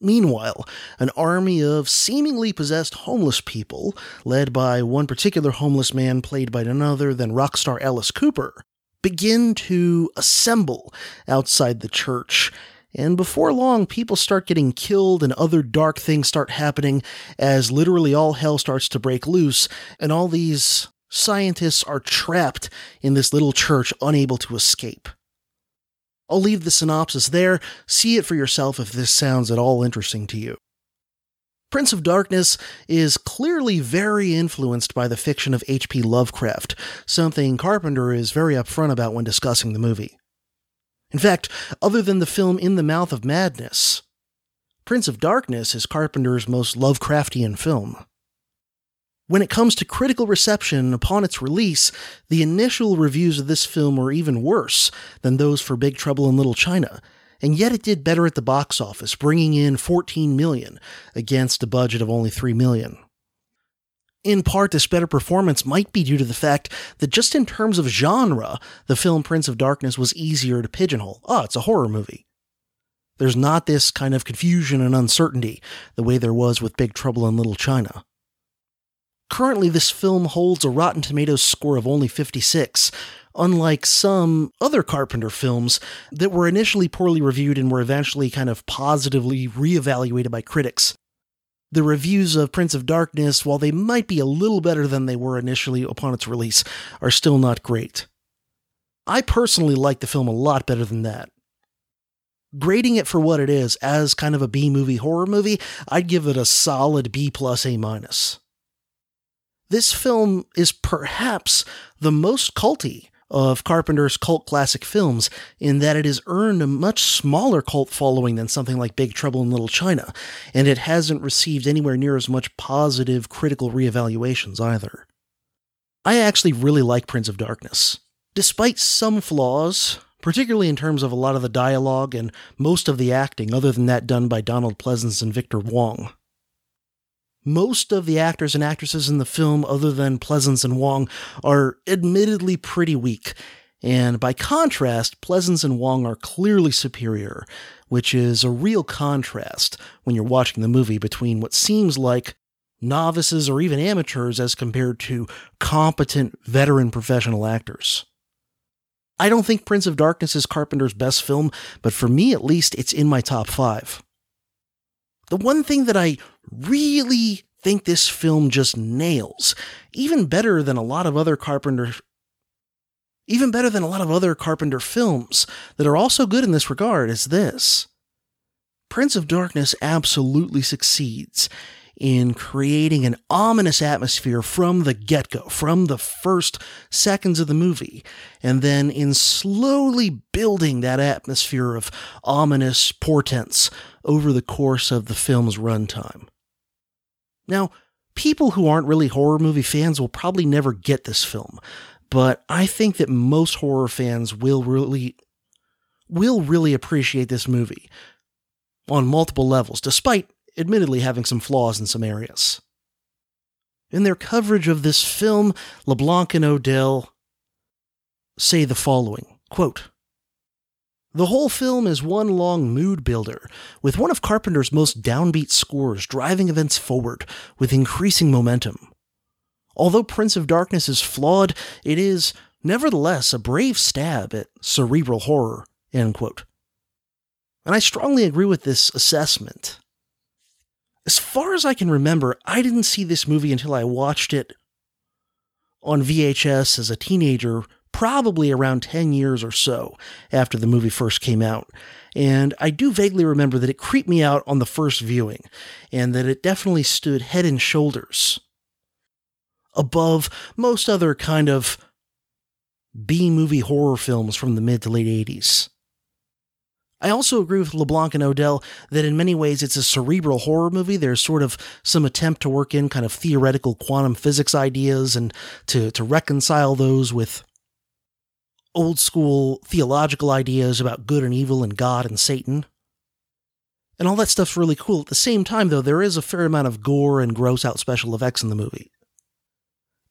Meanwhile, an army of seemingly possessed homeless people, led by one particular homeless man played by none other than rock star Alice Cooper, begin to assemble outside the church. And before long, people start getting killed and other dark things start happening as literally all hell starts to break loose, and all these scientists are trapped in this little church, unable to escape. I'll leave the synopsis there. See it for yourself if this sounds at all interesting to you. Prince of Darkness is clearly very influenced by the fiction of H.P. Lovecraft, something Carpenter is very upfront about when discussing the movie. In fact, other than the film In the Mouth of Madness, Prince of Darkness is Carpenter's most Lovecraftian film. When it comes to critical reception upon its release, the initial reviews of this film were even worse than those for Big Trouble in Little China, and yet it did better at the box office, bringing in 14 million against a budget of only 3 million. In part, this better performance might be due to the fact that just in terms of genre, the film Prince of Darkness was easier to pigeonhole. Oh, it's a horror movie. There's not this kind of confusion and uncertainty the way there was with Big Trouble in Little China. Currently, this film holds a Rotten Tomatoes score of only 56, unlike some other Carpenter films that were initially poorly reviewed and were eventually kind of positively reevaluated by critics. The reviews of Prince of Darkness, while they might be a little better than they were initially upon its release, are still not great. I personally like the film a lot better than that. Grading it for what it is, as kind of a B movie horror movie, I'd give it a solid B plus A minus. This film is perhaps the most culty of Carpenter's cult classic films in that it has earned a much smaller cult following than something like Big Trouble in Little China, and it hasn't received anywhere near as much positive critical reevaluations either. I actually really like Prince of Darkness. Despite some flaws, particularly in terms of a lot of the dialogue and most of the acting, other than that done by Donald Pleasence and Victor Wong, most of the actors and actresses in the film, other than Pleasence and Wong, are admittedly pretty weak. And by contrast, Pleasence and Wong are clearly superior, which is a real contrast when you're watching the movie between what seems like novices or even amateurs as compared to competent veteran professional actors. I don't think Prince of Darkness is Carpenter's best film, but for me at least, it's in my top five. The one thing that I really think this film just nails, even better than a lot of other Carpenter even better than a lot of other Carpenter films that are also good in this regard is this. Prince of Darkness absolutely succeeds in creating an ominous atmosphere from the get go, from the first seconds of the movie, and then in slowly building that atmosphere of ominous portents over the course of the film's runtime. Now, people who aren't really horror movie fans will probably never get this film, but I think that most horror fans will really will really appreciate this movie on multiple levels, despite admittedly having some flaws in some areas. In their coverage of this film, LeBlanc and Odell say the following quote, the whole film is one long mood builder, with one of Carpenter's most downbeat scores driving events forward with increasing momentum. Although Prince of Darkness is flawed, it is, nevertheless, a brave stab at cerebral horror. End quote. And I strongly agree with this assessment. As far as I can remember, I didn't see this movie until I watched it on VHS as a teenager probably around 10 years or so after the movie first came out. And I do vaguely remember that it creeped me out on the first viewing, and that it definitely stood head and shoulders above most other kind of B movie horror films from the mid to late 80s. I also agree with LeBlanc and Odell that in many ways it's a cerebral horror movie. There's sort of some attempt to work in kind of theoretical quantum physics ideas and to, to reconcile those with old school theological ideas about good and evil and God and Satan. And all that stuff's really cool. At the same time, though, there is a fair amount of gore and gross out special effects in the movie.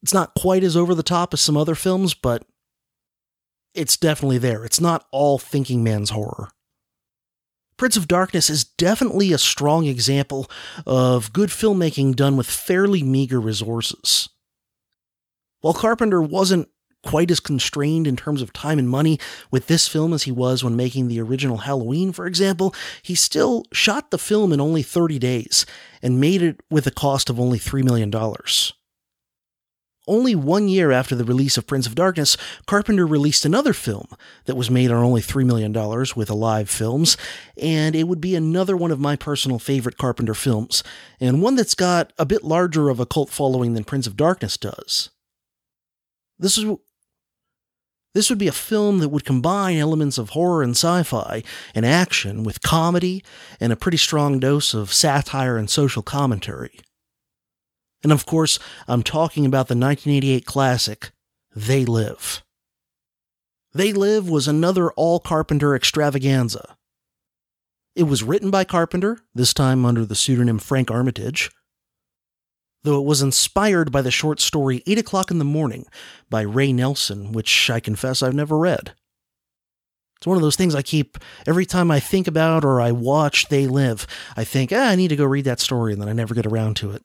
It's not quite as over the top as some other films, but it's definitely there. It's not all thinking man's horror. Prince of Darkness is definitely a strong example of good filmmaking done with fairly meager resources. While Carpenter wasn't quite as constrained in terms of time and money with this film as he was when making the original Halloween, for example, he still shot the film in only 30 days and made it with a cost of only $3 million. Only one year after the release of Prince of Darkness, Carpenter released another film that was made on only $3 million with Alive Films, and it would be another one of my personal favorite Carpenter films, and one that's got a bit larger of a cult following than Prince of Darkness does. This is this would be a film that would combine elements of horror and sci fi and action with comedy and a pretty strong dose of satire and social commentary. And of course, I'm talking about the 1988 classic, They Live. They Live was another all Carpenter extravaganza. It was written by Carpenter, this time under the pseudonym Frank Armitage, though it was inspired by the short story Eight O'Clock in the Morning by Ray Nelson, which I confess I've never read. It's one of those things I keep every time I think about or I watch They Live, I think, ah, I need to go read that story, and then I never get around to it.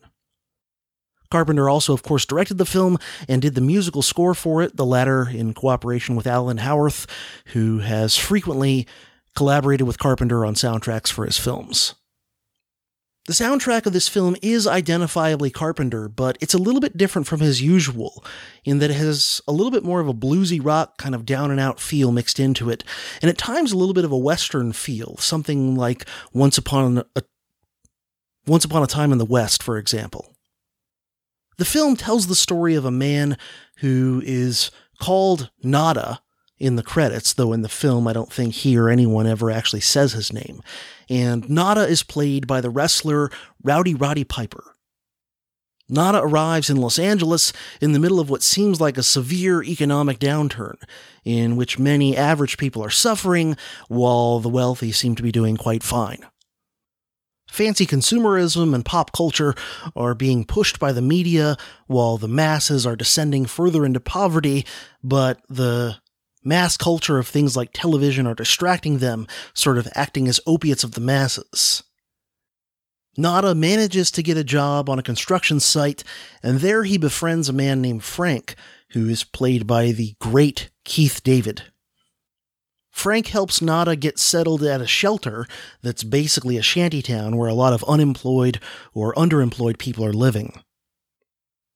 Carpenter also, of course, directed the film and did the musical score for it, the latter in cooperation with Alan Howarth, who has frequently collaborated with Carpenter on soundtracks for his films. The soundtrack of this film is identifiably Carpenter, but it's a little bit different from his usual in that it has a little bit more of a bluesy rock kind of down and out feel mixed into it, and at times a little bit of a western feel, something like Once Upon a Once Upon a Time in the West, for example. The film tells the story of a man who is called Nada in the credits, though in the film I don't think he or anyone ever actually says his name. And Nada is played by the wrestler Rowdy Roddy Piper. Nada arrives in Los Angeles in the middle of what seems like a severe economic downturn, in which many average people are suffering, while the wealthy seem to be doing quite fine. Fancy consumerism and pop culture are being pushed by the media, while the masses are descending further into poverty, but the mass culture of things like television are distracting them, sort of acting as opiates of the masses. Nada manages to get a job on a construction site, and there he befriends a man named Frank, who is played by the great Keith David. Frank helps Nada get settled at a shelter that's basically a shantytown where a lot of unemployed or underemployed people are living.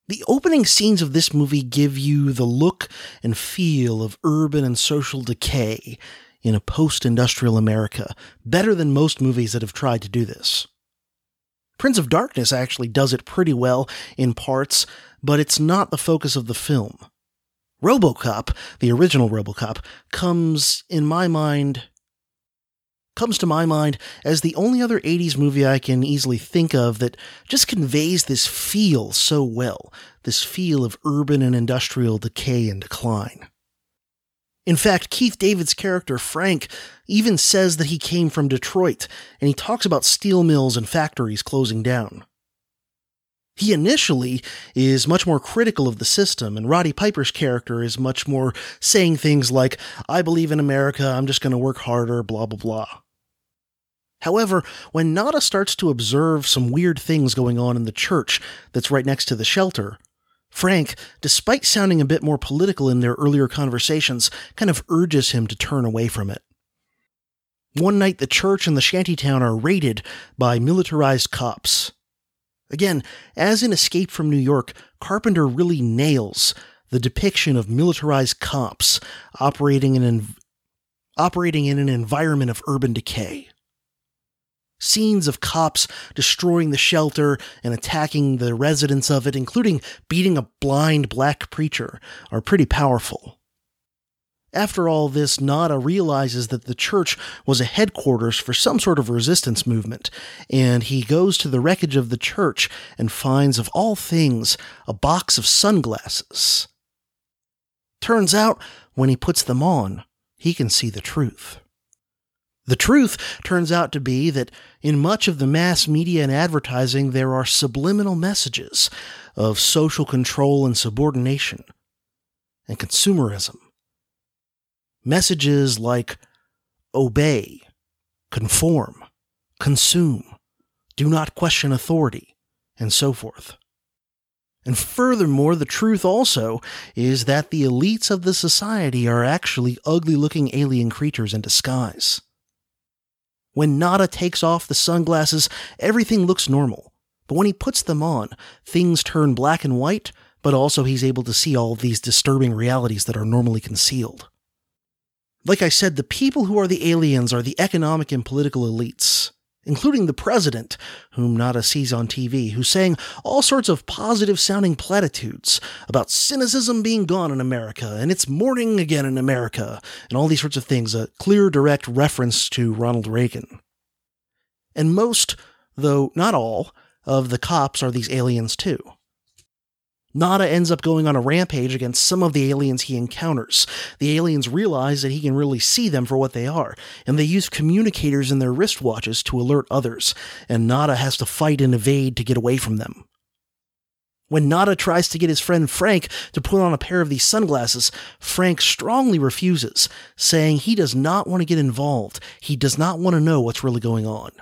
The opening scenes of this movie give you the look and feel of urban and social decay in a post industrial America, better than most movies that have tried to do this. Prince of Darkness actually does it pretty well in parts, but it's not the focus of the film. Robocop, the original Robocop, comes, in my mind, comes to my mind as the only other 80s movie I can easily think of that just conveys this feel so well this feel of urban and industrial decay and decline. In fact, Keith David's character, Frank, even says that he came from Detroit, and he talks about steel mills and factories closing down. He initially is much more critical of the system, and Roddy Piper's character is much more saying things like, I believe in America, I'm just going to work harder, blah, blah, blah. However, when Nada starts to observe some weird things going on in the church that's right next to the shelter, Frank, despite sounding a bit more political in their earlier conversations, kind of urges him to turn away from it. One night, the church and the shantytown are raided by militarized cops. Again, as in Escape from New York, Carpenter really nails the depiction of militarized cops operating in an, operating in an environment of urban decay. Scenes of cops destroying the shelter and attacking the residents of it, including beating a blind black preacher, are pretty powerful. After all this, Nada realizes that the church was a headquarters for some sort of resistance movement, and he goes to the wreckage of the church and finds, of all things, a box of sunglasses. Turns out, when he puts them on, he can see the truth. The truth turns out to be that in much of the mass media and advertising, there are subliminal messages of social control and subordination and consumerism Messages like obey, conform, consume, do not question authority, and so forth. And furthermore, the truth also is that the elites of the society are actually ugly looking alien creatures in disguise. When Nada takes off the sunglasses, everything looks normal. But when he puts them on, things turn black and white, but also he's able to see all these disturbing realities that are normally concealed. Like I said, the people who are the aliens are the economic and political elites, including the president, whom Nada sees on TV, who's saying all sorts of positive sounding platitudes about cynicism being gone in America and it's morning again in America, and all these sorts of things, a clear, direct reference to Ronald Reagan. And most, though not all, of the cops are these aliens too. Nada ends up going on a rampage against some of the aliens he encounters. The aliens realize that he can really see them for what they are, and they use communicators in their wristwatches to alert others, and Nada has to fight and evade to get away from them. When Nada tries to get his friend Frank to put on a pair of these sunglasses, Frank strongly refuses, saying he does not want to get involved. He does not want to know what's really going on.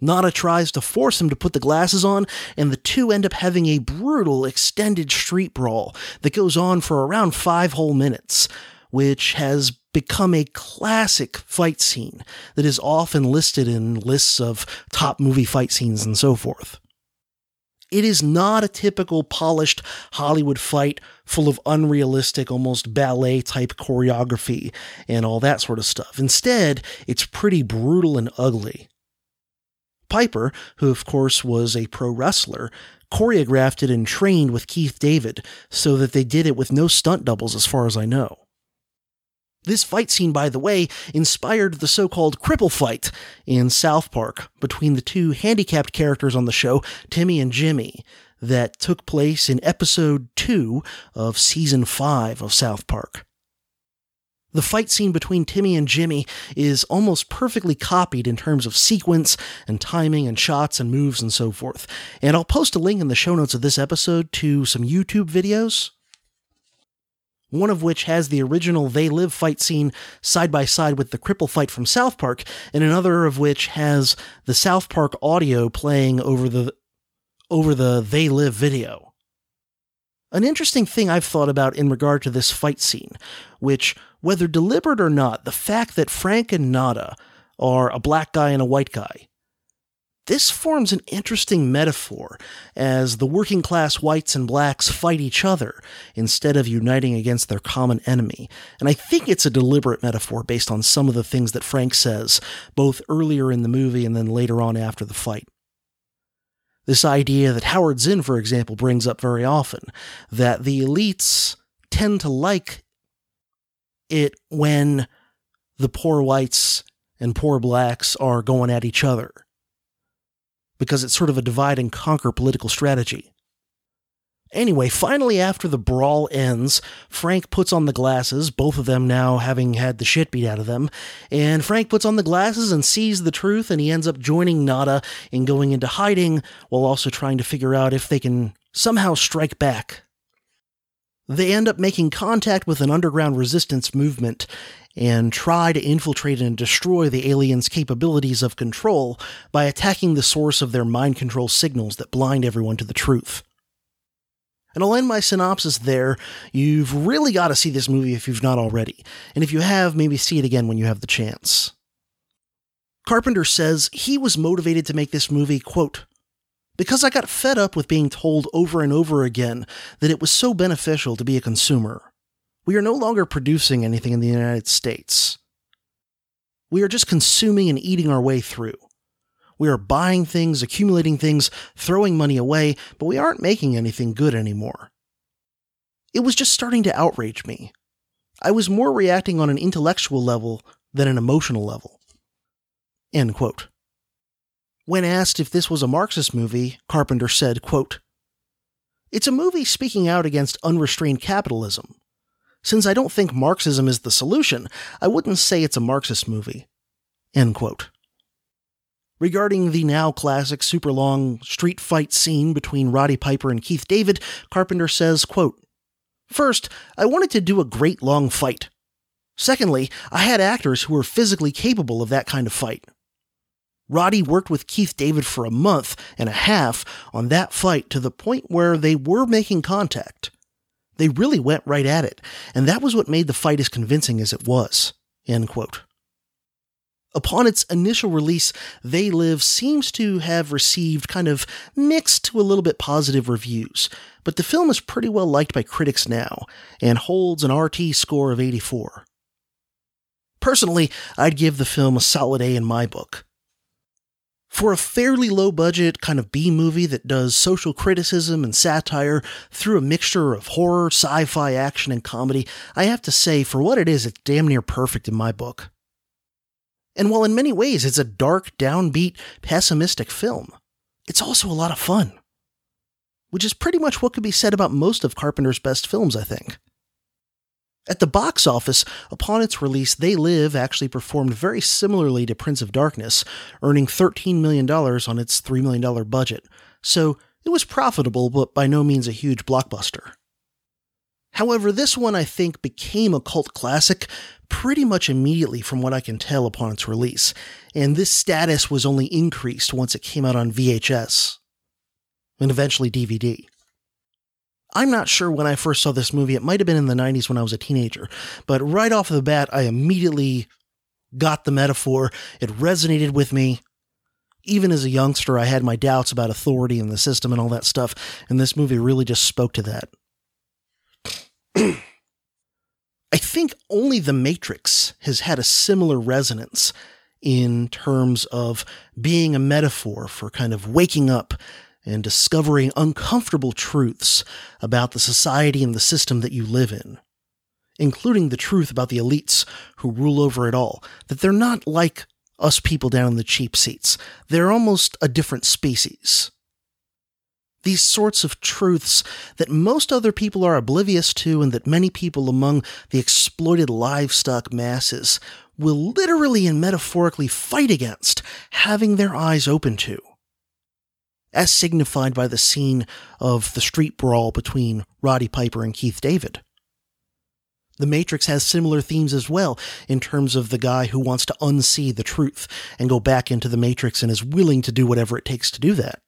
Nada tries to force him to put the glasses on, and the two end up having a brutal extended street brawl that goes on for around five whole minutes, which has become a classic fight scene that is often listed in lists of top movie fight scenes and so forth. It is not a typical polished Hollywood fight full of unrealistic, almost ballet type choreography and all that sort of stuff. Instead, it's pretty brutal and ugly. Piper, who of course was a pro wrestler, choreographed it and trained with Keith David so that they did it with no stunt doubles, as far as I know. This fight scene, by the way, inspired the so called cripple fight in South Park between the two handicapped characters on the show, Timmy and Jimmy, that took place in episode 2 of season 5 of South Park. The fight scene between Timmy and Jimmy is almost perfectly copied in terms of sequence and timing and shots and moves and so forth. And I'll post a link in the show notes of this episode to some YouTube videos. One of which has the original They Live fight scene side by side with the cripple fight from South Park, and another of which has the South Park audio playing over the over the They Live video. An interesting thing I've thought about in regard to this fight scene, which, whether deliberate or not, the fact that Frank and Nada are a black guy and a white guy, this forms an interesting metaphor as the working class whites and blacks fight each other instead of uniting against their common enemy. And I think it's a deliberate metaphor based on some of the things that Frank says, both earlier in the movie and then later on after the fight. This idea that Howard Zinn, for example, brings up very often that the elites tend to like it when the poor whites and poor blacks are going at each other. Because it's sort of a divide and conquer political strategy. Anyway, finally, after the brawl ends, Frank puts on the glasses, both of them now having had the shit beat out of them. And Frank puts on the glasses and sees the truth, and he ends up joining Nada in going into hiding while also trying to figure out if they can somehow strike back. They end up making contact with an underground resistance movement and try to infiltrate and destroy the aliens' capabilities of control by attacking the source of their mind control signals that blind everyone to the truth. And I'll end my synopsis there. You've really got to see this movie if you've not already. And if you have, maybe see it again when you have the chance. Carpenter says he was motivated to make this movie, quote, because I got fed up with being told over and over again that it was so beneficial to be a consumer. We are no longer producing anything in the United States. We are just consuming and eating our way through. We are buying things, accumulating things, throwing money away, but we aren't making anything good anymore. It was just starting to outrage me. I was more reacting on an intellectual level than an emotional level. End quote. When asked if this was a Marxist movie, Carpenter said, quote, It's a movie speaking out against unrestrained capitalism. Since I don't think Marxism is the solution, I wouldn't say it's a Marxist movie. End quote regarding the now classic super long street fight scene between Roddy Piper and Keith David, Carpenter says, quote, First, I wanted to do a great long fight. Secondly, I had actors who were physically capable of that kind of fight. Roddy worked with Keith David for a month and a half on that fight to the point where they were making contact. They really went right at it, and that was what made the fight as convincing as it was. End quote. Upon its initial release, They Live seems to have received kind of mixed to a little bit positive reviews, but the film is pretty well liked by critics now and holds an RT score of 84. Personally, I'd give the film a solid A in my book. For a fairly low budget kind of B movie that does social criticism and satire through a mixture of horror, sci fi, action, and comedy, I have to say, for what it is, it's damn near perfect in my book. And while in many ways it's a dark, downbeat, pessimistic film, it's also a lot of fun. Which is pretty much what could be said about most of Carpenter's best films, I think. At the box office, upon its release, They Live actually performed very similarly to Prince of Darkness, earning $13 million on its $3 million budget. So it was profitable, but by no means a huge blockbuster. However, this one I think became a cult classic pretty much immediately from what I can tell upon its release, and this status was only increased once it came out on VHS and eventually DVD. I'm not sure when I first saw this movie. It might have been in the 90s when I was a teenager, but right off the bat, I immediately got the metaphor. It resonated with me. Even as a youngster, I had my doubts about authority and the system and all that stuff, and this movie really just spoke to that. I think only The Matrix has had a similar resonance in terms of being a metaphor for kind of waking up and discovering uncomfortable truths about the society and the system that you live in, including the truth about the elites who rule over it all, that they're not like us people down in the cheap seats. They're almost a different species these sorts of truths that most other people are oblivious to and that many people among the exploited livestock masses will literally and metaphorically fight against having their eyes open to. As signified by the scene of the street brawl between Roddy Piper and Keith David. The Matrix has similar themes as well in terms of the guy who wants to unsee the truth and go back into the Matrix and is willing to do whatever it takes to do that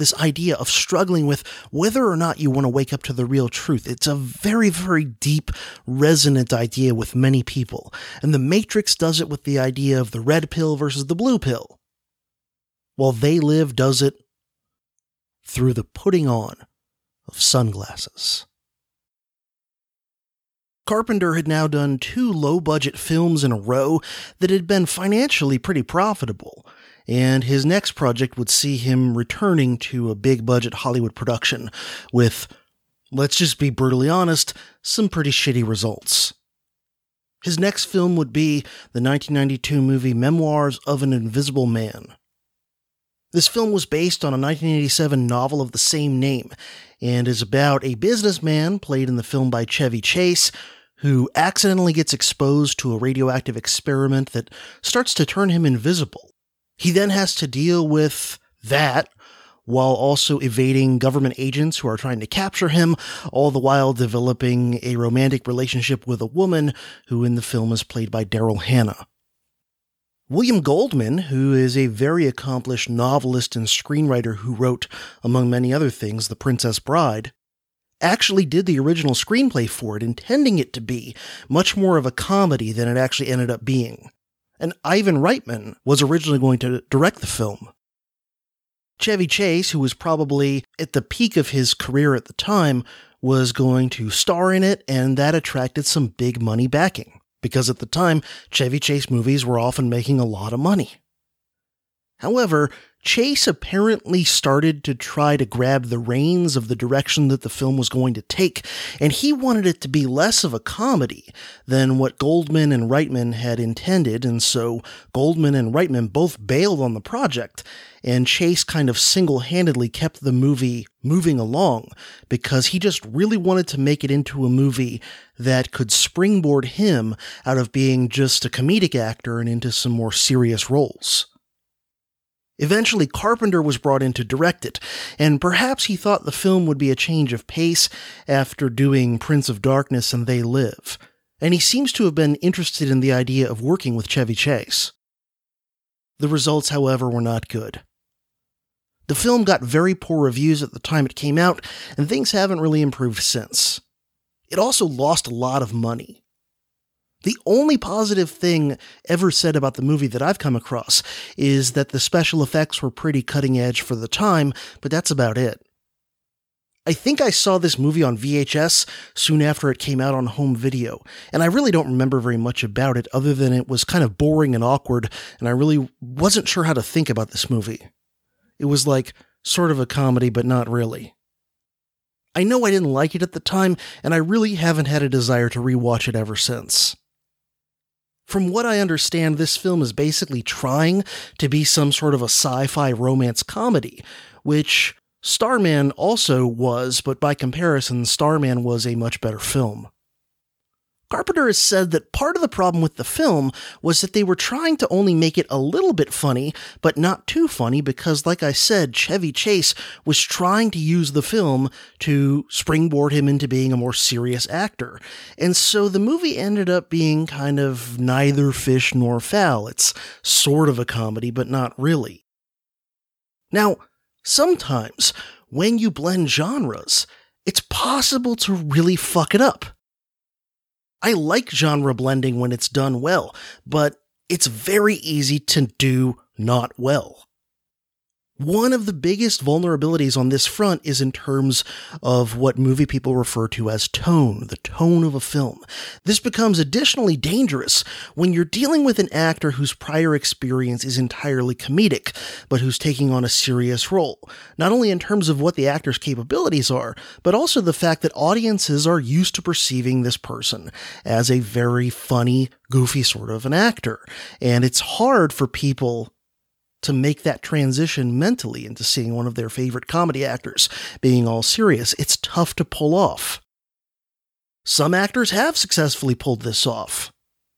this idea of struggling with whether or not you want to wake up to the real truth. It's a very, very deep, resonant idea with many people. And The Matrix does it with the idea of the red pill versus the blue pill. While They Live does it through the putting on of sunglasses. Carpenter had now done two low budget films in a row that had been financially pretty profitable and his next project would see him returning to a big budget Hollywood production with, let's just be brutally honest, some pretty shitty results. His next film would be the 1992 movie Memoirs of an Invisible Man. This film was based on a 1987 novel of the same name and is about a businessman played in the film by Chevy Chase who accidentally gets exposed to a radioactive experiment that starts to turn him invisible. He then has to deal with that while also evading government agents who are trying to capture him, all the while developing a romantic relationship with a woman who in the film is played by Daryl Hannah. William Goldman, who is a very accomplished novelist and screenwriter who wrote, among many other things, The Princess Bride, actually did the original screenplay for it, intending it to be much more of a comedy than it actually ended up being. And Ivan Reitman was originally going to direct the film. Chevy Chase, who was probably at the peak of his career at the time, was going to star in it, and that attracted some big money backing because at the time, Chevy Chase movies were often making a lot of money. However, Chase apparently started to try to grab the reins of the direction that the film was going to take, and he wanted it to be less of a comedy than what Goldman and Reitman had intended, and so Goldman and Reitman both bailed on the project, and Chase kind of single handedly kept the movie moving along because he just really wanted to make it into a movie that could springboard him out of being just a comedic actor and into some more serious roles. Eventually, Carpenter was brought in to direct it, and perhaps he thought the film would be a change of pace after doing Prince of Darkness and They Live, and he seems to have been interested in the idea of working with Chevy Chase. The results, however, were not good. The film got very poor reviews at the time it came out, and things haven't really improved since. It also lost a lot of money. The only positive thing ever said about the movie that I've come across is that the special effects were pretty cutting edge for the time, but that's about it. I think I saw this movie on VHS soon after it came out on home video, and I really don't remember very much about it other than it was kind of boring and awkward, and I really wasn't sure how to think about this movie. It was like sort of a comedy, but not really. I know I didn't like it at the time, and I really haven't had a desire to rewatch it ever since. From what I understand, this film is basically trying to be some sort of a sci fi romance comedy, which Starman also was, but by comparison, Starman was a much better film. Carpenter has said that part of the problem with the film was that they were trying to only make it a little bit funny, but not too funny because, like I said, Chevy Chase was trying to use the film to springboard him into being a more serious actor. And so the movie ended up being kind of neither fish nor fowl. It's sort of a comedy, but not really. Now, sometimes when you blend genres, it's possible to really fuck it up. I like genre blending when it's done well, but it's very easy to do not well. One of the biggest vulnerabilities on this front is in terms of what movie people refer to as tone, the tone of a film. This becomes additionally dangerous when you're dealing with an actor whose prior experience is entirely comedic, but who's taking on a serious role. Not only in terms of what the actor's capabilities are, but also the fact that audiences are used to perceiving this person as a very funny, goofy sort of an actor. And it's hard for people to make that transition mentally into seeing one of their favorite comedy actors being all serious. It's tough to pull off. Some actors have successfully pulled this off.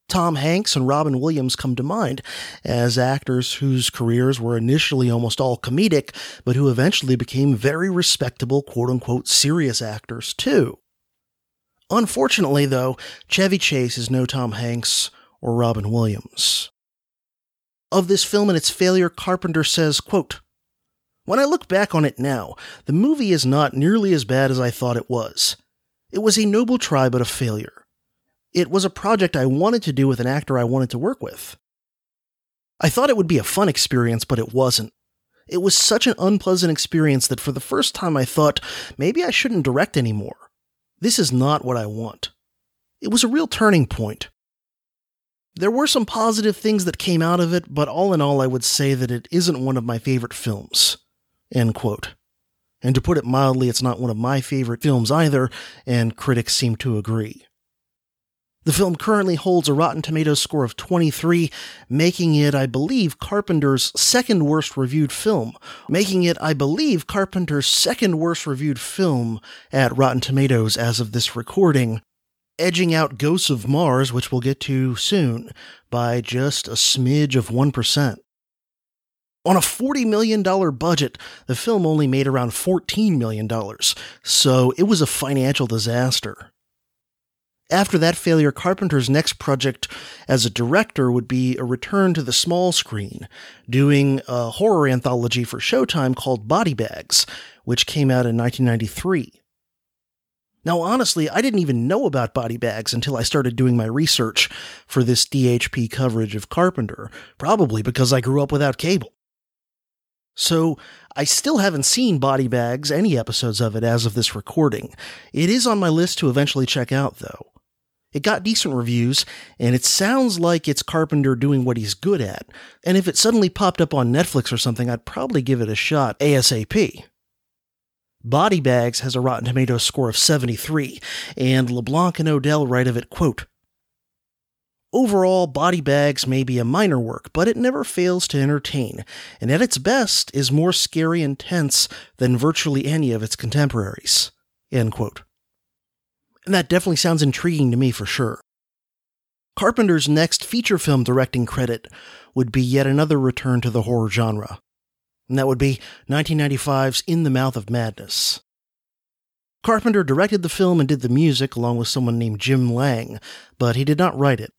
Tom Hanks and Robin Williams come to mind as actors whose careers were initially almost all comedic, but who eventually became very respectable, quote unquote, serious actors too. Unfortunately, though, Chevy Chase is no Tom Hanks or Robin Williams of this film and its failure, Carpenter says, quote, When I look back on it now, the movie is not nearly as bad as I thought it was. It was a noble try, but a failure. It was a project I wanted to do with an actor I wanted to work with. I thought it would be a fun experience, but it wasn't. It was such an unpleasant experience that for the first time I thought, maybe I shouldn't direct anymore. This is not what I want. It was a real turning point. There were some positive things that came out of it, but all in all, I would say that it isn't one of my favorite films. End quote. And to put it mildly, it's not one of my favorite films either, and critics seem to agree. The film currently holds a Rotten Tomatoes score of 23, making it, I believe, Carpenter's second worst reviewed film. Making it, I believe, Carpenter's second worst reviewed film at Rotten Tomatoes as of this recording, edging out Ghosts of Mars, which we'll get to soon, by just a smidge of 1%. On a $40 million budget, the film only made around $14 million, so it was a financial disaster. After that failure, Carpenter's next project as a director would be a return to the small screen, doing a horror anthology for Showtime called Body Bags, which came out in 1993. Now, honestly, I didn't even know about body bags until I started doing my research for this DHP coverage of Carpenter, probably because I grew up without cable. So, I still haven't seen Body Bags, any episodes of it as of this recording. It is on my list to eventually check out, though. It got decent reviews, and it sounds like it's Carpenter doing what he's good at. And if it suddenly popped up on Netflix or something, I'd probably give it a shot ASAP. Body Bags has a Rotten Tomatoes score of 73, and LeBlanc and Odell write of it, quote, Overall, Body Bags may be a minor work, but it never fails to entertain, and at its best is more scary and tense than virtually any of its contemporaries. End quote. And that definitely sounds intriguing to me for sure. Carpenter's next feature film directing credit would be yet another return to the horror genre. And that would be 1995's In the Mouth of Madness. Carpenter directed the film and did the music along with someone named Jim Lang, but he did not write it.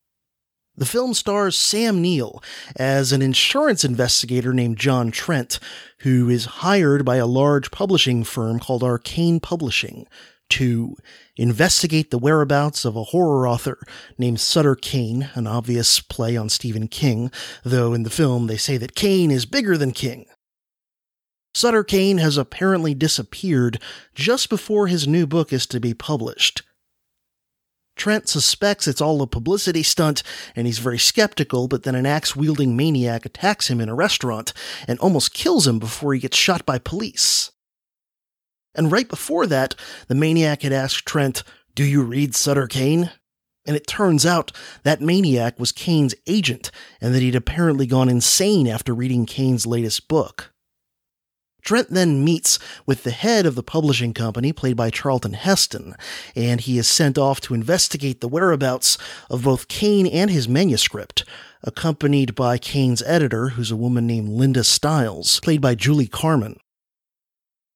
The film stars Sam Neill as an insurance investigator named John Trent, who is hired by a large publishing firm called Arcane Publishing to investigate the whereabouts of a horror author named Sutter Kane, an obvious play on Stephen King, though in the film they say that Kane is bigger than King. Sutter Kane has apparently disappeared just before his new book is to be published. Trent suspects it's all a publicity stunt, and he's very skeptical, but then an axe wielding maniac attacks him in a restaurant and almost kills him before he gets shot by police. And right before that, the maniac had asked Trent, Do you read Sutter Kane? And it turns out that maniac was Kane's agent, and that he'd apparently gone insane after reading Kane's latest book. Trent then meets with the head of the publishing company, played by Charlton Heston, and he is sent off to investigate the whereabouts of both Kane and his manuscript, accompanied by Kane's editor, who's a woman named Linda Stiles, played by Julie Carmen.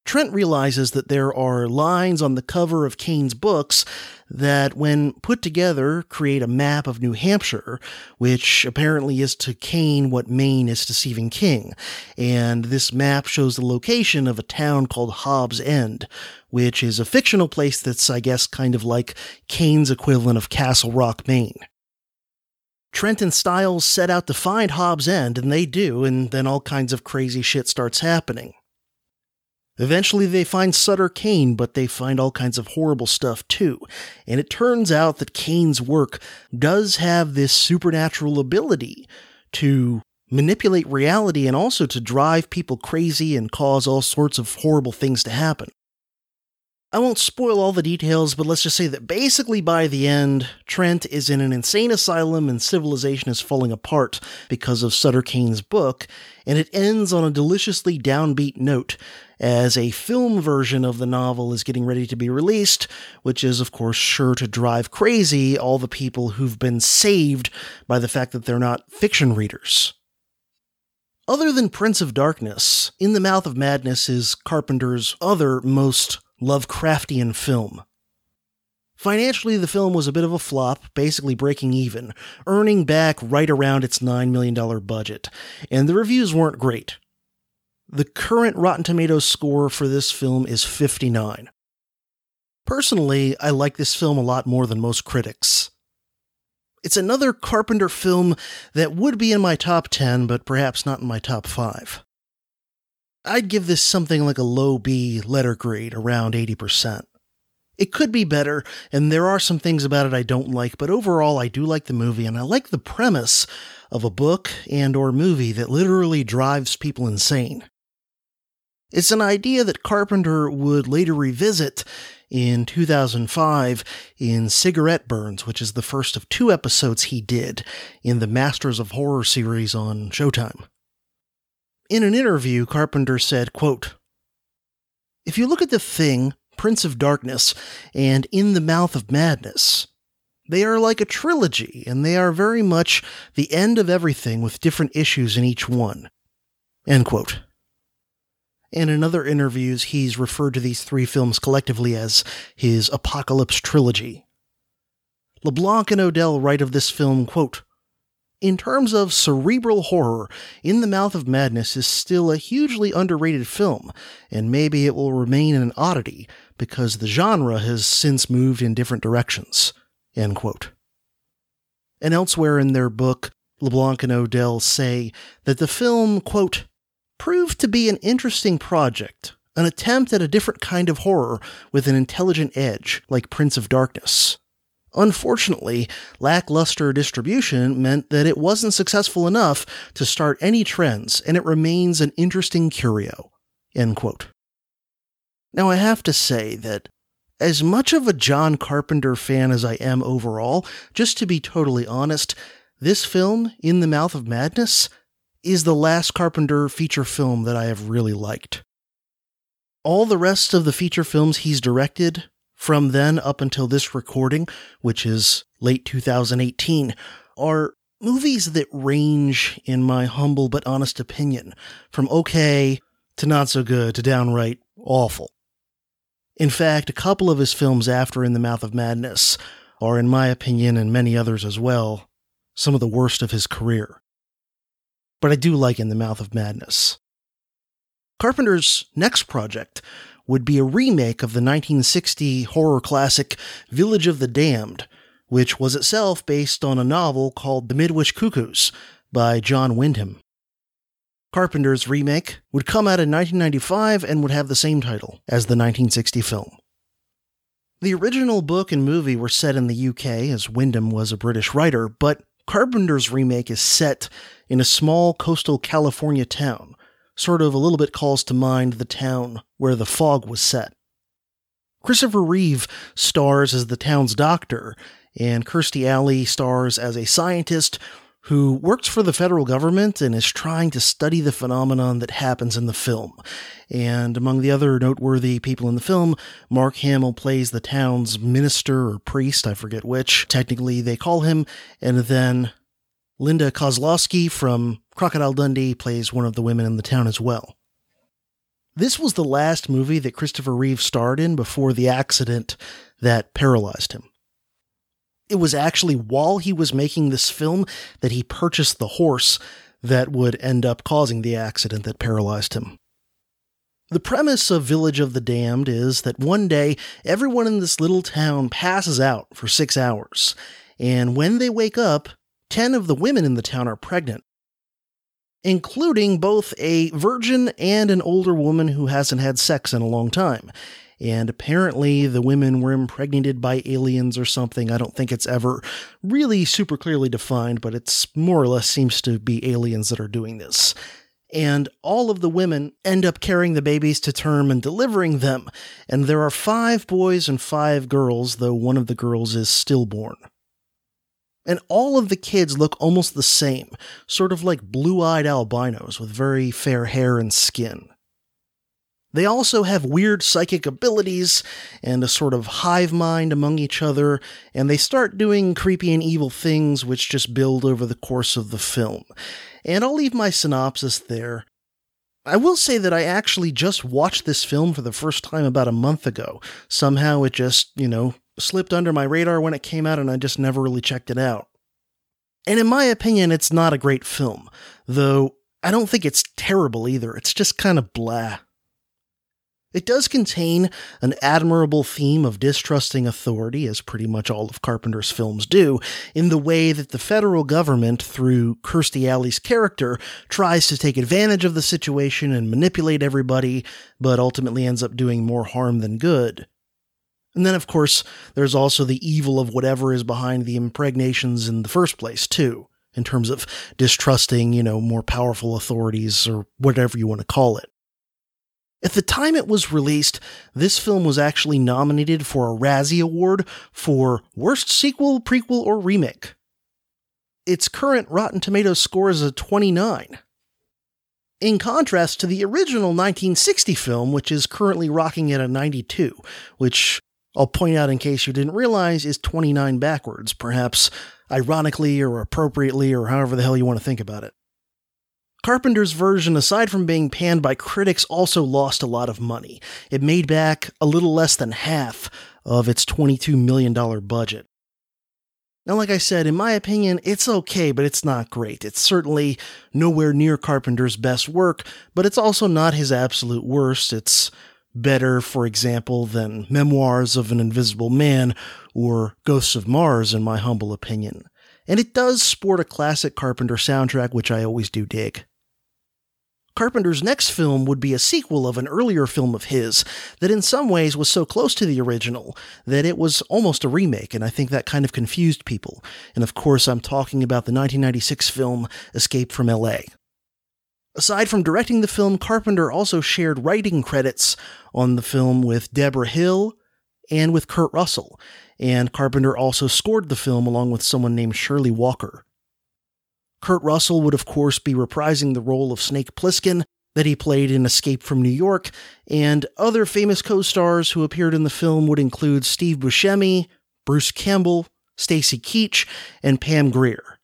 Trent realizes that there are lines on the cover of Kane's books that, when put together, create a map of New Hampshire, which apparently is to Kane what Maine is to Stephen King. And this map shows the location of a town called Hobbs End, which is a fictional place that's, I guess, kind of like Kane's equivalent of Castle Rock, Maine. Trent and Stiles set out to find Hobbs End, and they do, and then all kinds of crazy shit starts happening. Eventually, they find Sutter Kane, but they find all kinds of horrible stuff too. And it turns out that Kane's work does have this supernatural ability to manipulate reality and also to drive people crazy and cause all sorts of horrible things to happen. I won't spoil all the details, but let's just say that basically by the end, Trent is in an insane asylum and civilization is falling apart because of Sutter Kane's book, and it ends on a deliciously downbeat note as a film version of the novel is getting ready to be released, which is, of course, sure to drive crazy all the people who've been saved by the fact that they're not fiction readers. Other than Prince of Darkness, In the Mouth of Madness is Carpenter's other most Lovecraftian film. Financially, the film was a bit of a flop, basically breaking even, earning back right around its $9 million budget, and the reviews weren't great. The current Rotten Tomatoes score for this film is 59. Personally, I like this film a lot more than most critics. It's another Carpenter film that would be in my top 10, but perhaps not in my top 5. I'd give this something like a low B letter grade, around 80%. It could be better, and there are some things about it I don't like, but overall I do like the movie, and I like the premise of a book and or movie that literally drives people insane. It's an idea that Carpenter would later revisit in 2005 in Cigarette Burns, which is the first of two episodes he did in the Masters of Horror series on Showtime. In an interview, Carpenter said, quote, If you look at The Thing, Prince of Darkness, and In the Mouth of Madness, they are like a trilogy, and they are very much the end of everything with different issues in each one. End quote. And in other interviews, he's referred to these three films collectively as his Apocalypse trilogy. LeBlanc and Odell write of this film, quote, in terms of cerebral horror, In the Mouth of Madness is still a hugely underrated film, and maybe it will remain an oddity because the genre has since moved in different directions. And elsewhere in their book, LeBlanc and Odell say that the film, quote, proved to be an interesting project, an attempt at a different kind of horror with an intelligent edge, like Prince of Darkness. Unfortunately, lackluster distribution meant that it wasn't successful enough to start any trends, and it remains an interesting curio. End quote. Now, I have to say that as much of a John Carpenter fan as I am overall, just to be totally honest, this film, In the Mouth of Madness, is the last Carpenter feature film that I have really liked. All the rest of the feature films he's directed, from then up until this recording, which is late 2018, are movies that range, in my humble but honest opinion, from okay to not so good to downright awful. In fact, a couple of his films after In the Mouth of Madness are, in my opinion, and many others as well, some of the worst of his career but I do like In the Mouth of Madness. Carpenter's next project would be a remake of the 1960 horror classic Village of the Damned, which was itself based on a novel called The Midwich Cuckoos by John Wyndham. Carpenter's remake would come out in 1995 and would have the same title as the 1960 film. The original book and movie were set in the UK, as Wyndham was a British writer, but Carpenter's remake is set in a small coastal California town, sort of a little bit calls to mind the town where the fog was set. Christopher Reeve stars as the town's doctor, and Kirstie Alley stars as a scientist who works for the federal government and is trying to study the phenomenon that happens in the film. And among the other noteworthy people in the film, Mark Hamill plays the town's minister or priest, I forget which, technically they call him, and then Linda Kozlowski from Crocodile Dundee plays one of the women in the town as well. This was the last movie that Christopher Reeve starred in before the accident that paralyzed him. It was actually while he was making this film that he purchased the horse that would end up causing the accident that paralyzed him. The premise of Village of the Damned is that one day everyone in this little town passes out for six hours, and when they wake up, 10 of the women in the town are pregnant, including both a virgin and an older woman who hasn't had sex in a long time. And apparently, the women were impregnated by aliens or something. I don't think it's ever really super clearly defined, but it's more or less seems to be aliens that are doing this. And all of the women end up carrying the babies to term and delivering them. And there are five boys and five girls, though one of the girls is stillborn and all of the kids look almost the same, sort of like blue eyed albinos with very fair hair and skin. They also have weird psychic abilities and a sort of hive mind among each other, and they start doing creepy and evil things which just build over the course of the film. And I'll leave my synopsis there. I will say that I actually just watched this film for the first time about a month ago. Somehow it just, you know, slipped under my radar when it came out and I just never really checked it out. And in my opinion, it's not a great film, though I don't think it's terrible either. It's just kind of blah. It does contain an admirable theme of distrusting authority, as pretty much all of Carpenter's films do, in the way that the federal government, through Kirstie Alley's character, tries to take advantage of the situation and manipulate everybody, but ultimately ends up doing more harm than good. And then, of course, there's also the evil of whatever is behind the impregnations in the first place, too, in terms of distrusting, you know, more powerful authorities or whatever you want to call it. At the time it was released, this film was actually nominated for a Razzie Award for Worst Sequel, Prequel, or Remake. Its current Rotten Tomatoes score is a 29. In contrast to the original 1960 film, which is currently rocking at a 92, which I'll point out in case you didn't realize is 29 backwards, perhaps ironically or appropriately or however the hell you want to think about it. Carpenter's version, aside from being panned by critics, also lost a lot of money. It made back a little less than half of its $22 million budget. Now, like I said, in my opinion, it's okay, but it's not great. It's certainly nowhere near Carpenter's best work, but it's also not his absolute worst. It's better, for example, than Memoirs of an Invisible Man or Ghosts of Mars, in my humble opinion. And it does sport a classic Carpenter soundtrack, which I always do dig. Carpenter's next film would be a sequel of an earlier film of his that in some ways was so close to the original that it was almost a remake, and I think that kind of confused people. And of course, I'm talking about the 1996 film Escape from LA. Aside from directing the film, Carpenter also shared writing credits on the film with Deborah Hill and with Kurt Russell, and Carpenter also scored the film along with someone named Shirley Walker. Kurt Russell would, of course, be reprising the role of Snake Plissken that he played in Escape from New York, and other famous co stars who appeared in the film would include Steve Buscemi, Bruce Campbell, Stacy Keach, and Pam Grier.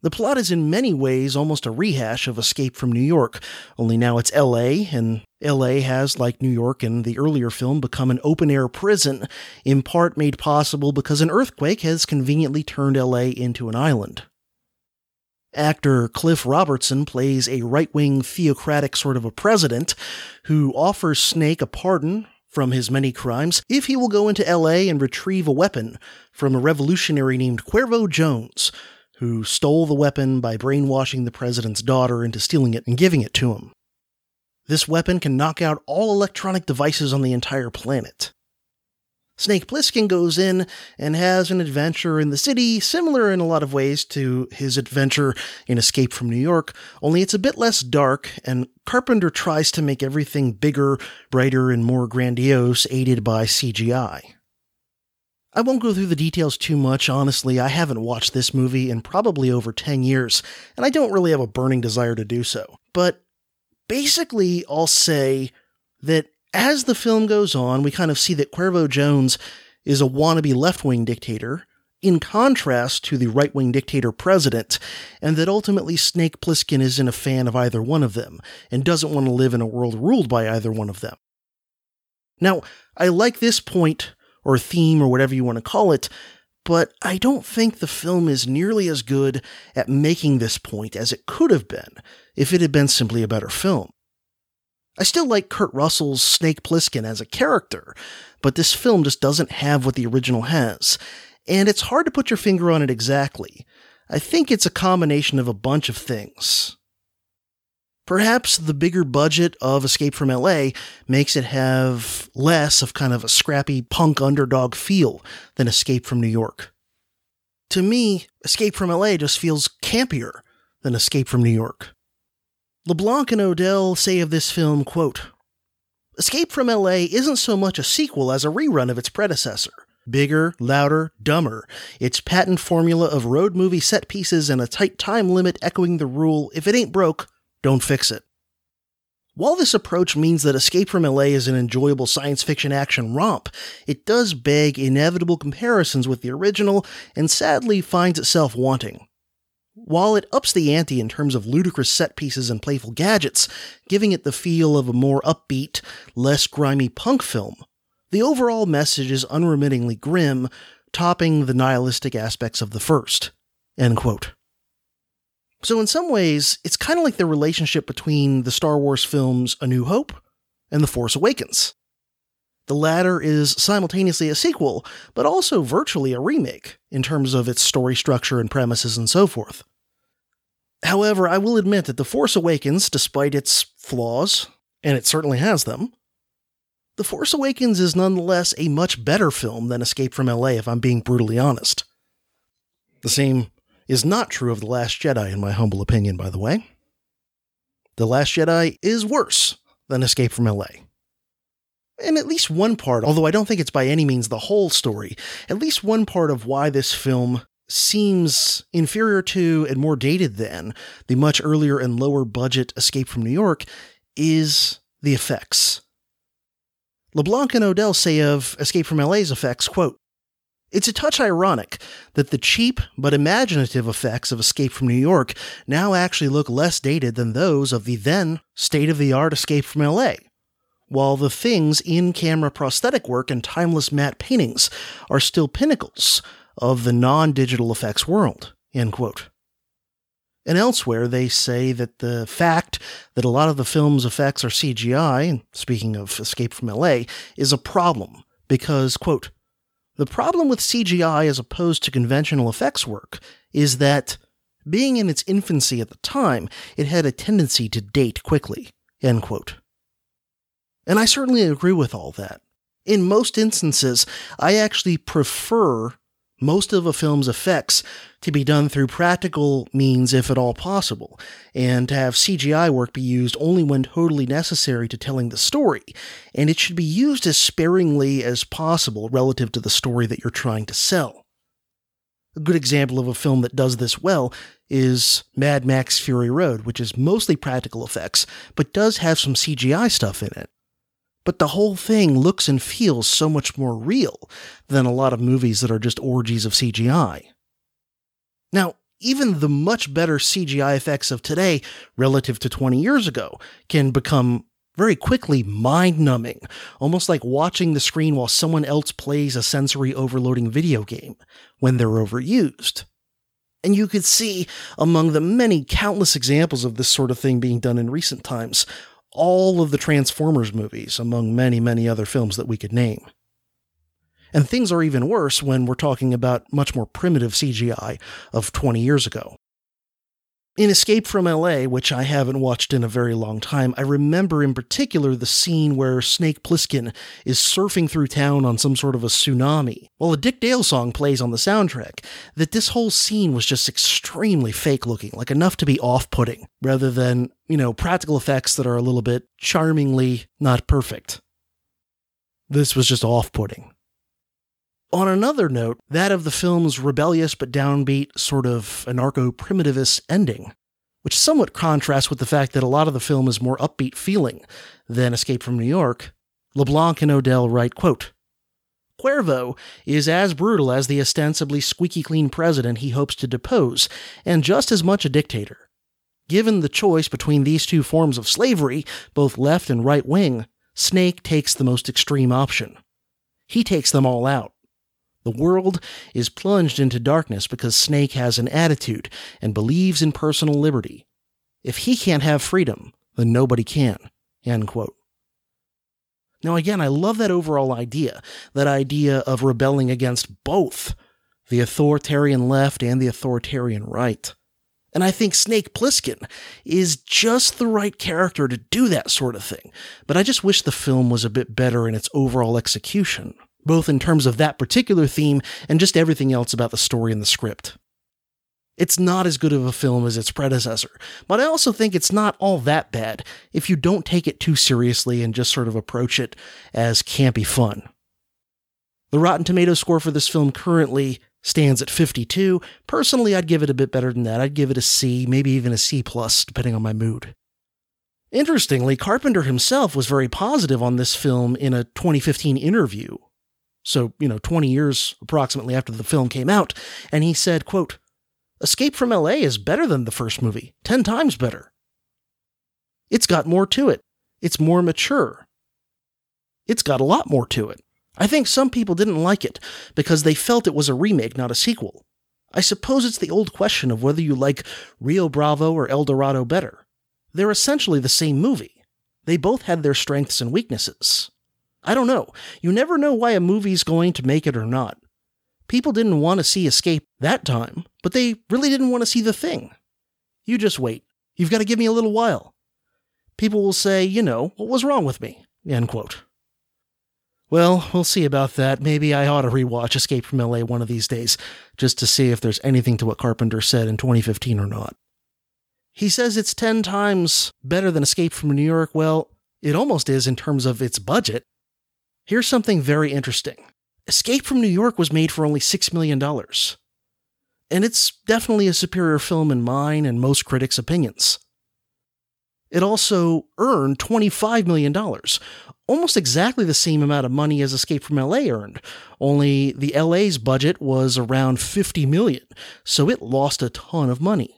The plot is in many ways almost a rehash of Escape from New York, only now it's LA, and LA has, like New York in the earlier film, become an open air prison, in part made possible because an earthquake has conveniently turned LA into an island. Actor Cliff Robertson plays a right wing theocratic sort of a president who offers Snake a pardon from his many crimes if he will go into LA and retrieve a weapon from a revolutionary named Cuervo Jones, who stole the weapon by brainwashing the president's daughter into stealing it and giving it to him. This weapon can knock out all electronic devices on the entire planet. Snake Plissken goes in and has an adventure in the city, similar in a lot of ways to his adventure in Escape from New York, only it's a bit less dark, and Carpenter tries to make everything bigger, brighter, and more grandiose, aided by CGI. I won't go through the details too much, honestly. I haven't watched this movie in probably over 10 years, and I don't really have a burning desire to do so. But basically, I'll say that as the film goes on, we kind of see that Cuervo Jones is a wannabe left wing dictator, in contrast to the right wing dictator president, and that ultimately Snake Plissken isn't a fan of either one of them, and doesn't want to live in a world ruled by either one of them. Now, I like this point, or theme, or whatever you want to call it, but I don't think the film is nearly as good at making this point as it could have been if it had been simply a better film. I still like Kurt Russell's Snake Plissken as a character, but this film just doesn't have what the original has, and it's hard to put your finger on it exactly. I think it's a combination of a bunch of things. Perhaps the bigger budget of Escape from LA makes it have less of kind of a scrappy punk underdog feel than Escape from New York. To me, Escape from LA just feels campier than Escape from New York. LeBlanc and Odell say of this film, quote, Escape from LA isn't so much a sequel as a rerun of its predecessor. Bigger, louder, dumber. Its patent formula of road movie set pieces and a tight time limit echoing the rule if it ain't broke, don't fix it. While this approach means that Escape from LA is an enjoyable science fiction action romp, it does beg inevitable comparisons with the original and sadly finds itself wanting. While it ups the ante in terms of ludicrous set pieces and playful gadgets, giving it the feel of a more upbeat, less grimy punk film, the overall message is unremittingly grim, topping the nihilistic aspects of the first. So, in some ways, it's kind of like the relationship between the Star Wars films A New Hope and The Force Awakens. The latter is simultaneously a sequel, but also virtually a remake in terms of its story structure and premises and so forth. However, I will admit that The Force Awakens, despite its flaws, and it certainly has them, The Force Awakens is nonetheless a much better film than Escape from LA, if I'm being brutally honest. The same is not true of The Last Jedi, in my humble opinion, by the way. The Last Jedi is worse than Escape from LA. And at least one part, although I don't think it's by any means the whole story, at least one part of why this film seems inferior to and more dated than the much earlier and lower budget Escape from New York is the effects. LeBlanc and Odell say of Escape from LA's effects, quote, it's a touch ironic that the cheap but imaginative effects of Escape from New York now actually look less dated than those of the then state of the art Escape from LA, while the things in camera prosthetic work and timeless matte paintings are still pinnacles of the non digital effects world. And elsewhere, they say that the fact that a lot of the film's effects are CGI, speaking of Escape from LA, is a problem because, quote, the problem with CGI as opposed to conventional effects work is that, being in its infancy at the time, it had a tendency to date quickly, end quote. And I certainly agree with all that. In most instances, I actually prefer most of a film's effects to be done through practical means if at all possible, and to have CGI work be used only when totally necessary to telling the story, and it should be used as sparingly as possible relative to the story that you're trying to sell. A good example of a film that does this well is Mad Max Fury Road, which is mostly practical effects, but does have some CGI stuff in it but the whole thing looks and feels so much more real than a lot of movies that are just orgies of CGI. Now, even the much better CGI effects of today relative to 20 years ago can become very quickly mind numbing, almost like watching the screen while someone else plays a sensory overloading video game when they're overused. And you could see among the many countless examples of this sort of thing being done in recent times all of the Transformers movies, among many, many other films that we could name. And things are even worse when we're talking about much more primitive CGI of 20 years ago. In Escape from LA, which I haven't watched in a very long time, I remember in particular the scene where Snake Plissken is surfing through town on some sort of a tsunami, while a Dick Dale song plays on the soundtrack. That this whole scene was just extremely fake looking, like enough to be off putting, rather than, you know, practical effects that are a little bit charmingly not perfect. This was just off putting. On another note, that of the film's rebellious but downbeat, sort of anarcho primitivist ending, which somewhat contrasts with the fact that a lot of the film is more upbeat feeling than Escape from New York. LeBlanc and Odell write, quote, Cuervo is as brutal as the ostensibly squeaky clean president he hopes to depose, and just as much a dictator. Given the choice between these two forms of slavery, both left and right wing, Snake takes the most extreme option. He takes them all out. The world is plunged into darkness because Snake has an attitude and believes in personal liberty. If he can't have freedom, then nobody can. End quote. Now, again, I love that overall idea, that idea of rebelling against both the authoritarian left and the authoritarian right. And I think Snake Plissken is just the right character to do that sort of thing, but I just wish the film was a bit better in its overall execution both in terms of that particular theme and just everything else about the story and the script. It's not as good of a film as its predecessor, but I also think it's not all that bad if you don't take it too seriously and just sort of approach it as campy fun. The Rotten Tomatoes score for this film currently stands at 52. Personally, I'd give it a bit better than that. I'd give it a C, maybe even a C plus, depending on my mood. Interestingly, Carpenter himself was very positive on this film in a 2015 interview so, you know, 20 years approximately after the film came out, and he said, quote, Escape from LA is better than the first movie, 10 times better. It's got more to it. It's more mature. It's got a lot more to it. I think some people didn't like it because they felt it was a remake, not a sequel. I suppose it's the old question of whether you like Rio Bravo or El Dorado better. They're essentially the same movie. They both had their strengths and weaknesses. I don't know. You never know why a movie's going to make it or not. People didn't want to see Escape that time, but they really didn't want to see The Thing. You just wait. You've got to give me a little while. People will say, you know, what was wrong with me? End quote. Well, we'll see about that. Maybe I ought to rewatch Escape from LA one of these days, just to see if there's anything to what Carpenter said in 2015 or not. He says it's 10 times better than Escape from New York. Well, It almost is in terms of its budget. Here's something very interesting Escape from New York was made for only $6 million. And it's definitely a superior film in mine and most critics' opinions. It also earned $25 million, almost exactly the same amount of money as Escape from LA earned, only the LA's budget was around 50 million, so it lost a ton of money.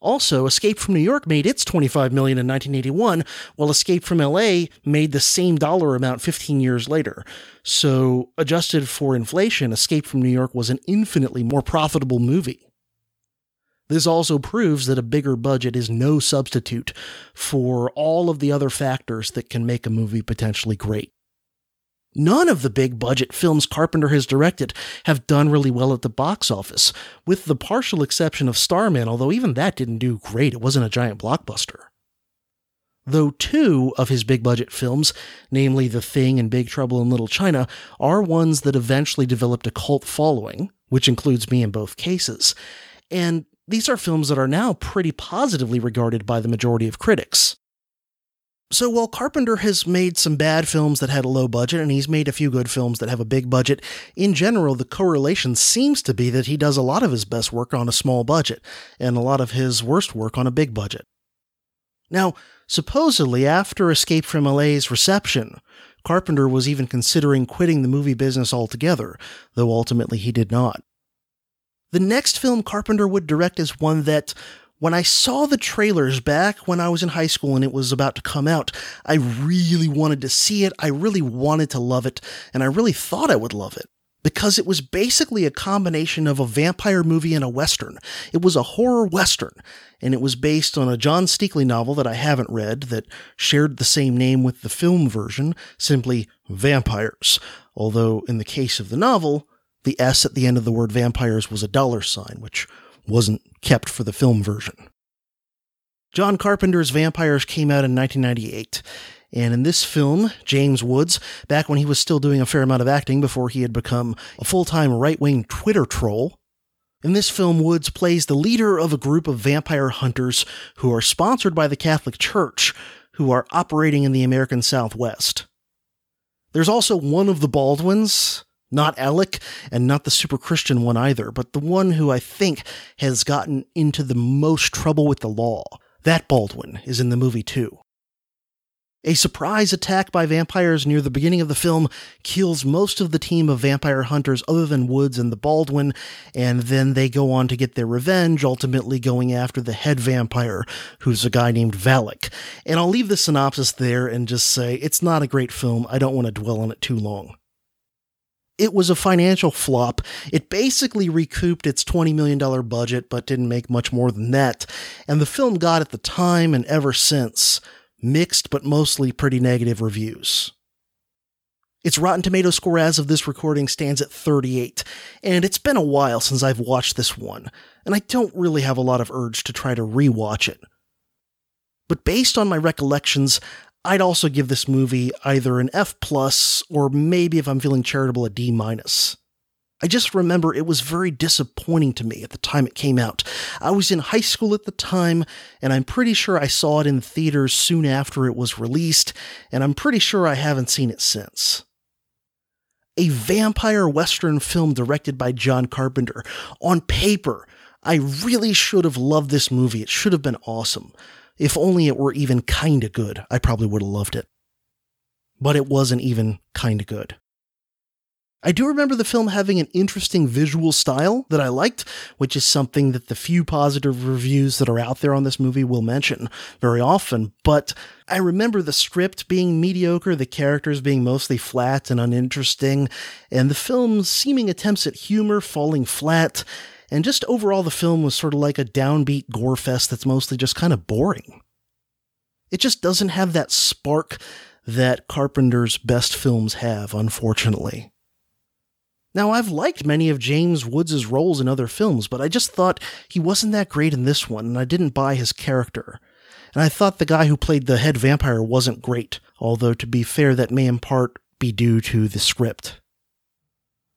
Also, Escape from New York made its 25 million in 1981, while Escape from LA made the same dollar amount 15 years later. So, adjusted for inflation, Escape from New York was an infinitely more profitable movie. This also proves that a bigger budget is no substitute for all of the other factors that can make a movie potentially great. None of the big budget films Carpenter has directed have done really well at the box office, with the partial exception of Starman, although even that didn't do great. It wasn't a giant blockbuster. Though two of his big budget films, namely The Thing and Big Trouble in Little China, are ones that eventually developed a cult following, which includes me in both cases. And these are films that are now pretty positively regarded by the majority of critics. So while Carpenter has made some bad films that had a low budget and he's made a few good films that have a big budget, in general, the correlation seems to be that he does a lot of his best work on a small budget and a lot of his worst work on a big budget. Now, supposedly, after Escape from LA's reception, Carpenter was even considering quitting the movie business altogether, though ultimately he did not. The next film Carpenter would direct is one that, when I saw the trailers back when I was in high school and it was about to come out, I really wanted to see it. I really wanted to love it, and I really thought I would love it. Because it was basically a combination of a vampire movie and a western. It was a horror western, and it was based on a John Steakley novel that I haven't read that shared the same name with the film version, simply Vampires. Although, in the case of the novel, the S at the end of the word vampires was a dollar sign, which wasn't kept for the film version. John Carpenter's Vampires came out in 1998. And in this film, James Woods, back when he was still doing a fair amount of acting before he had become a full time right wing Twitter troll, in this film, Woods plays the leader of a group of vampire hunters who are sponsored by the Catholic Church, who are operating in the American Southwest. There's also one of the Baldwins, not Alec, and not the super Christian one either, but the one who I think has gotten into the most trouble with the law. That Baldwin is in the movie too. A surprise attack by vampires near the beginning of the film kills most of the team of vampire hunters other than Woods and the Baldwin, and then they go on to get their revenge, ultimately going after the head vampire, who's a guy named Valek. And I'll leave the synopsis there and just say it's not a great film. I don't want to dwell on it too long it was a financial flop. It basically recouped its $20 million budget, but didn't make much more than that. And the film got at the time and ever since mixed but mostly pretty negative reviews. Its Rotten Tomato score as of this recording stands at 38, and it's been a while since I've watched this one, and I don't really have a lot of urge to try to rewatch it. But based on my recollections, I'd also give this movie either an F plus or maybe if I'm feeling charitable a D minus. I just remember it was very disappointing to me at the time it came out. I was in high school at the time, and I'm pretty sure I saw it in theaters soon after it was released, and I'm pretty sure I haven't seen it since. A vampire western film directed by John Carpenter. On paper, I really should have loved this movie. It should have been awesome. If only it were even kinda good, I probably would have loved it. But it wasn't even kinda good. I do remember the film having an interesting visual style that I liked, which is something that the few positive reviews that are out there on this movie will mention very often. But I remember the script being mediocre, the characters being mostly flat and uninteresting, and the film's seeming attempts at humor falling flat and just overall the film was sort of like a downbeat gore fest that's mostly just kind of boring. It just doesn't have that spark that Carpenter's best films have, unfortunately. Now, I've liked many of James Woods' roles in other films, but I just thought he wasn't that great in this one, and I didn't buy his character. And I thought the guy who played the head vampire wasn't great, although to be fair, that may in part be due to the script.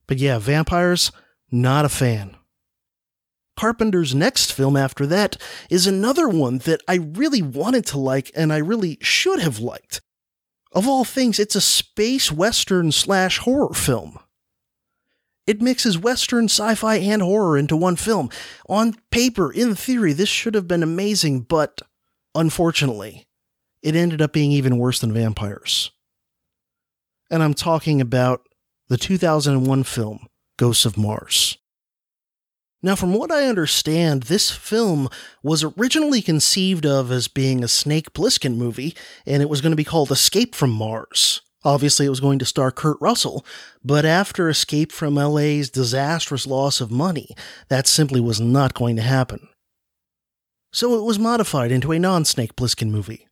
But yeah, vampires, not a fan. Carpenter's next film after that is another one that I really wanted to like and I really should have liked. Of all things, it's a space western slash horror film. It mixes western, sci fi, and horror into one film. On paper, in theory, this should have been amazing, but unfortunately, it ended up being even worse than vampires. And I'm talking about the 2001 film, Ghosts of Mars. Now, from what I understand, this film was originally conceived of as being a Snake Plissken movie, and it was going to be called Escape from Mars. Obviously, it was going to star Kurt Russell, but after Escape from LA's disastrous loss of money, that simply was not going to happen. So it was modified into a non Snake Plissken movie.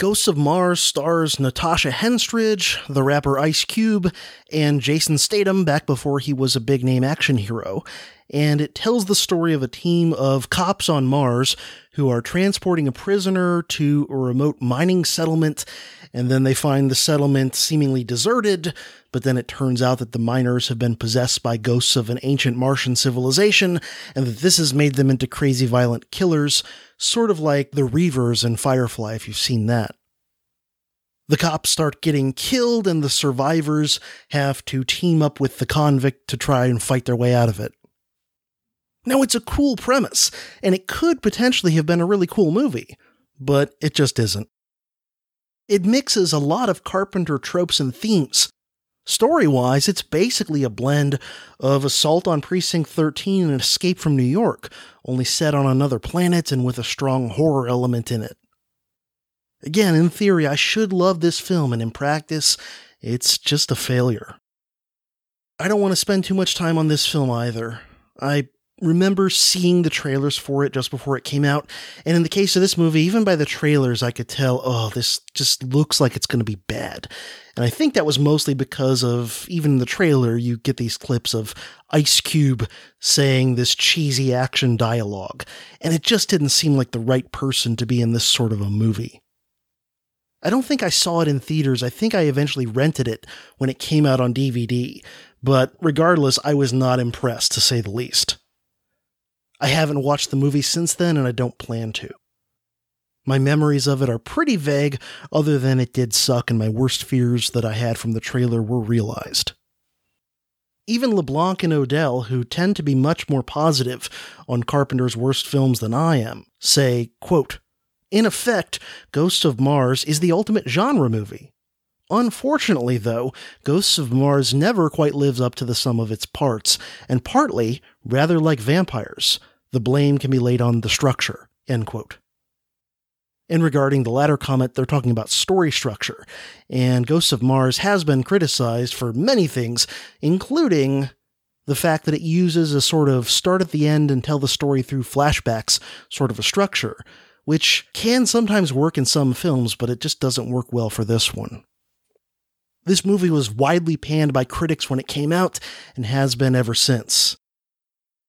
Ghosts of Mars stars Natasha Henstridge, the rapper Ice Cube, and Jason Statham back before he was a big name action hero. And it tells the story of a team of cops on Mars who are transporting a prisoner to a remote mining settlement, and then they find the settlement seemingly deserted, but then it turns out that the miners have been possessed by ghosts of an ancient Martian civilization, and that this has made them into crazy violent killers sort of like the Reavers in Firefly, if you've seen that. The cops start getting killed, and the survivors have to team up with the convict to try and fight their way out of it. Now, it's a cool premise, and it could potentially have been a really cool movie, but it just isn't. It mixes a lot of Carpenter tropes and themes. Story wise, it's basically a blend of Assault on Precinct 13 and Escape from New York, only set on another planet and with a strong horror element in it. Again, in theory, I should love this film, and in practice, it's just a failure. I don't want to spend too much time on this film either. I remember seeing the trailers for it just before it came out, and in the case of this movie, even by the trailers, I could tell, oh, this just looks like it's going to be bad. And I think that was mostly because of even in the trailer, you get these clips of Ice Cube saying this cheesy action dialogue, and it just didn't seem like the right person to be in this sort of a movie. I don't think I saw it in theaters. I think I eventually rented it when it came out on DVD, but regardless, I was not impressed to say the least. I haven't watched the movie since then, and I don't plan to. My memories of it are pretty vague, other than it did suck and my worst fears that I had from the trailer were realized. Even LeBlanc and Odell, who tend to be much more positive on Carpenter's worst films than I am, say, quote, In effect, Ghosts of Mars is the ultimate genre movie. Unfortunately, though, Ghosts of Mars never quite lives up to the sum of its parts, and partly, rather like vampires, the blame can be laid on the structure. End quote. And regarding the latter comment, they're talking about story structure. And Ghosts of Mars has been criticized for many things, including the fact that it uses a sort of start at the end and tell the story through flashbacks sort of a structure, which can sometimes work in some films, but it just doesn't work well for this one. This movie was widely panned by critics when it came out and has been ever since.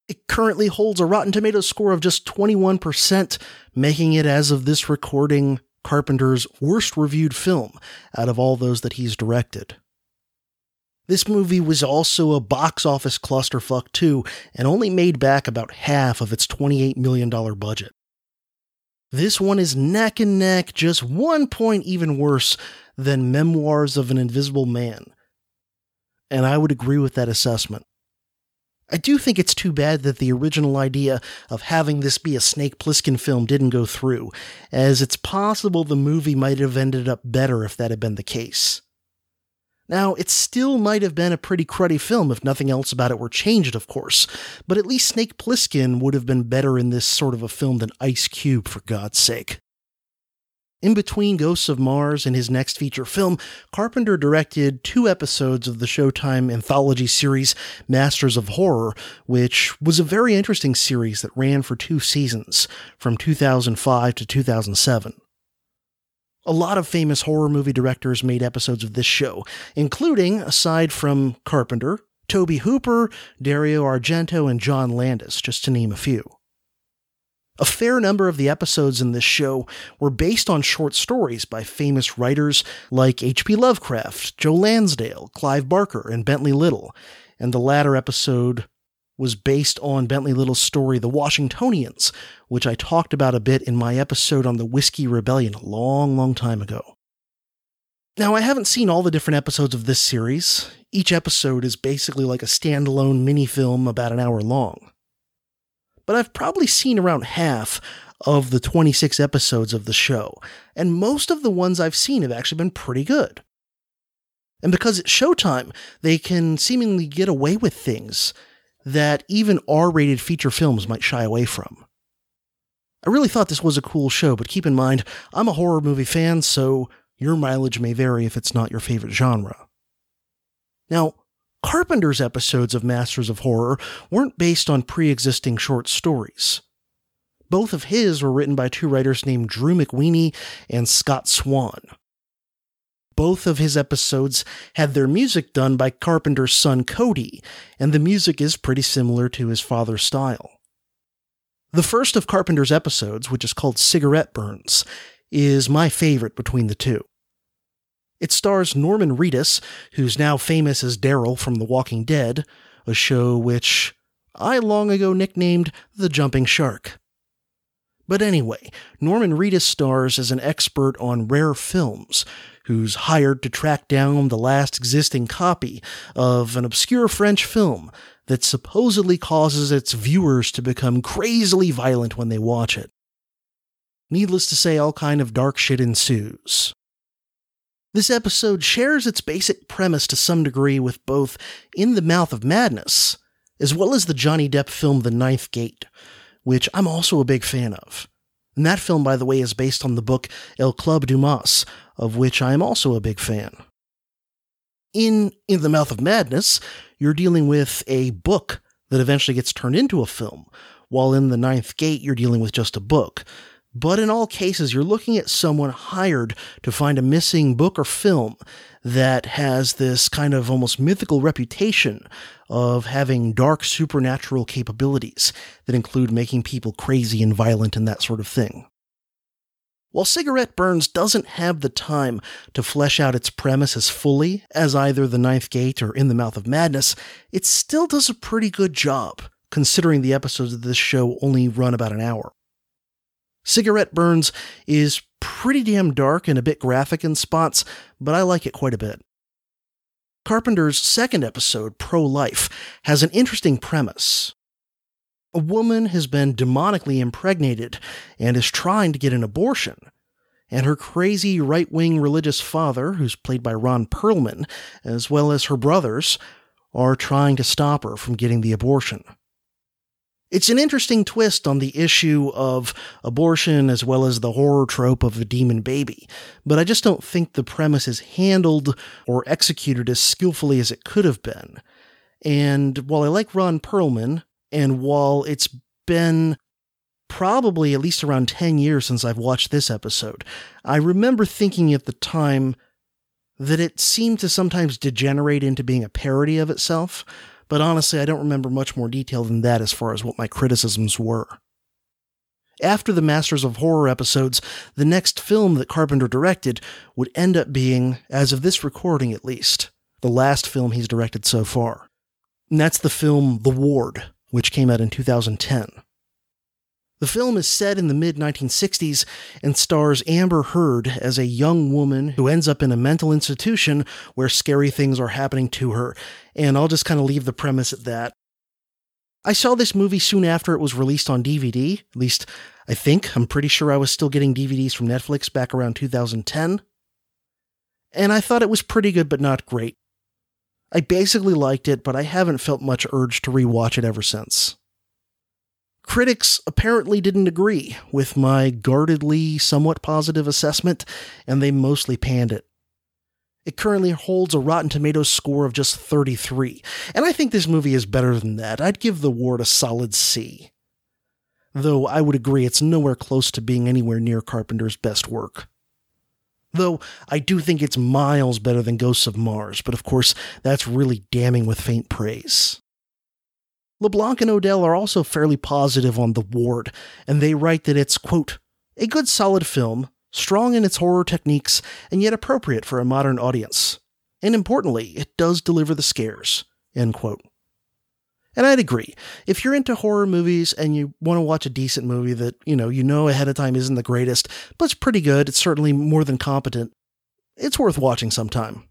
It currently holds a Rotten Tomatoes score of just 21%, making it, as of this recording, Carpenter's worst reviewed film out of all those that he's directed. This movie was also a box office clusterfuck too, and only made back about half of its $28 million budget. This one is neck and neck, just one point even worse than Memoirs of an Invisible Man. And I would agree with that assessment. I do think it's too bad that the original idea of having this be a Snake Plissken film didn't go through, as it's possible the movie might have ended up better if that had been the case. Now, it still might have been a pretty cruddy film if nothing else about it were changed, of course, but at least Snake Plissken would have been better in this sort of a film than Ice Cube, for God's sake. In between Ghosts of Mars and his next feature film, Carpenter directed two episodes of the Showtime anthology series Masters of Horror, which was a very interesting series that ran for two seasons, from 2005 to 2007. A lot of famous horror movie directors made episodes of this show, including, aside from Carpenter, Tobe Hooper, Dario Argento, and John Landis, just to name a few. A fair number of the episodes in this show were based on short stories by famous writers like H.P. Lovecraft, Joe Lansdale, Clive Barker, and Bentley Little, and the latter episode was based on Bentley Little's story, The Washingtonians, which I talked about a bit in my episode on the Whiskey Rebellion a long, long time ago. Now, I haven't seen all the different episodes of this series. Each episode is basically like a standalone mini film about an hour long. But I've probably seen around half of the 26 episodes of the show, and most of the ones I've seen have actually been pretty good. And because it's Showtime, they can seemingly get away with things that even R rated feature films might shy away from. I really thought this was a cool show, but keep in mind, I'm a horror movie fan, so your mileage may vary if it's not your favorite genre. Now, Carpenter's episodes of Masters of Horror weren't based on pre existing short stories. Both of his were written by two writers named Drew McWeeny and Scott Swan. Both of his episodes had their music done by Carpenter's son Cody, and the music is pretty similar to his father's style. The first of Carpenter's episodes, which is called Cigarette Burns, is my favorite between the two. It stars Norman Reedus, who's now famous as Daryl from The Walking Dead, a show which I long ago nicknamed The Jumping Shark. But anyway, Norman Reedus stars as an expert on rare films, who's hired to track down the last existing copy of an obscure French film that supposedly causes its viewers to become crazily violent when they watch it. Needless to say, all kind of dark shit ensues. This episode shares its basic premise to some degree with both In the Mouth of Madness, as well as the Johnny Depp film The Ninth Gate, which I'm also a big fan of. And that film, by the way, is based on the book El Club Dumas, of which I am also a big fan. In In the Mouth of Madness, you're dealing with a book that eventually gets turned into a film, while in The Ninth Gate, you're dealing with just a book. But in all cases, you're looking at someone hired to find a missing book or film that has this kind of almost mythical reputation of having dark supernatural capabilities that include making people crazy and violent and that sort of thing. While Cigarette Burns doesn't have the time to flesh out its premise as fully as either The Ninth Gate or In the Mouth of Madness, it still does a pretty good job, considering the episodes of this show only run about an hour. Cigarette Burns is pretty damn dark and a bit graphic in spots, but I like it quite a bit. Carpenter's second episode, Pro Life, has an interesting premise. A woman has been demonically impregnated and is trying to get an abortion, and her crazy right wing religious father, who's played by Ron Perlman, as well as her brothers, are trying to stop her from getting the abortion. It's an interesting twist on the issue of abortion as well as the horror trope of the demon baby, but I just don't think the premise is handled or executed as skillfully as it could have been. And while I like Ron Perlman, and while it's been probably at least around 10 years since I've watched this episode, I remember thinking at the time that it seemed to sometimes degenerate into being a parody of itself, but honestly, I don't remember much more detail than that as far as what my criticisms were. After the Masters of Horror episodes, the next film that Carpenter directed would end up being, as of this recording at least, the last film he's directed so far. And that's the film The Ward, which came out in 2010. The film is set in the mid 1960s and stars Amber Heard as a young woman who ends up in a mental institution where scary things are happening to her. And I'll just kind of leave the premise at that. I saw this movie soon after it was released on DVD. At least, I think. I'm pretty sure I was still getting DVDs from Netflix back around 2010. And I thought it was pretty good, but not great. I basically liked it, but I haven't felt much urge to rewatch it ever since. Critics apparently didn't agree with my guardedly somewhat positive assessment, and they mostly panned it. It currently holds a Rotten Tomatoes score of just 33, and I think this movie is better than that. I'd give The Ward a solid C. Though I would agree it's nowhere close to being anywhere near Carpenter's best work. Though I do think it's miles better than Ghosts of Mars, but of course, that's really damning with faint praise. LeBlanc and Odell are also fairly positive on The Ward, and they write that it's, quote, a good solid film, strong in its horror techniques, and yet appropriate for a modern audience. And importantly, it does deliver the scares, end quote. And I'd agree. If you're into horror movies and you want to watch a decent movie that, you know, you know ahead of time isn't the greatest, but it's pretty good, it's certainly more than competent, it's worth watching sometime.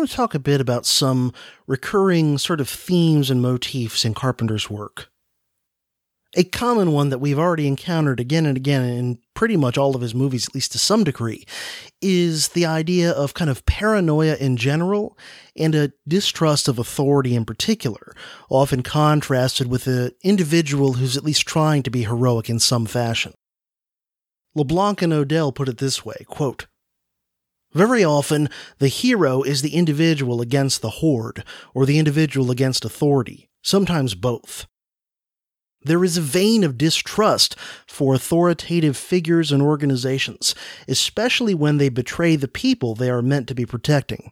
Want to talk a bit about some recurring sort of themes and motifs in Carpenter's work. A common one that we've already encountered again and again in pretty much all of his movies, at least to some degree, is the idea of kind of paranoia in general and a distrust of authority in particular, often contrasted with an individual who's at least trying to be heroic in some fashion. LeBlanc and Odell put it this way quote, very often, the hero is the individual against the horde, or the individual against authority, sometimes both. There is a vein of distrust for authoritative figures and organizations, especially when they betray the people they are meant to be protecting.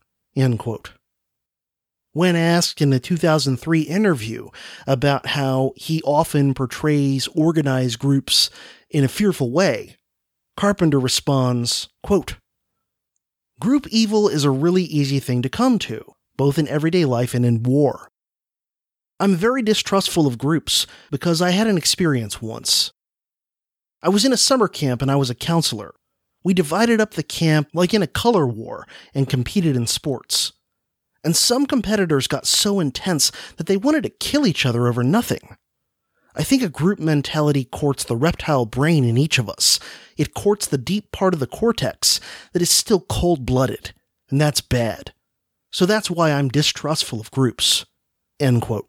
When asked in a 2003 interview about how he often portrays organized groups in a fearful way, Carpenter responds, quote, Group evil is a really easy thing to come to, both in everyday life and in war. I'm very distrustful of groups because I had an experience once. I was in a summer camp and I was a counselor. We divided up the camp like in a color war and competed in sports. And some competitors got so intense that they wanted to kill each other over nothing. I think a group mentality courts the reptile brain in each of us. It courts the deep part of the cortex that is still cold blooded, and that's bad. So that's why I'm distrustful of groups. End quote.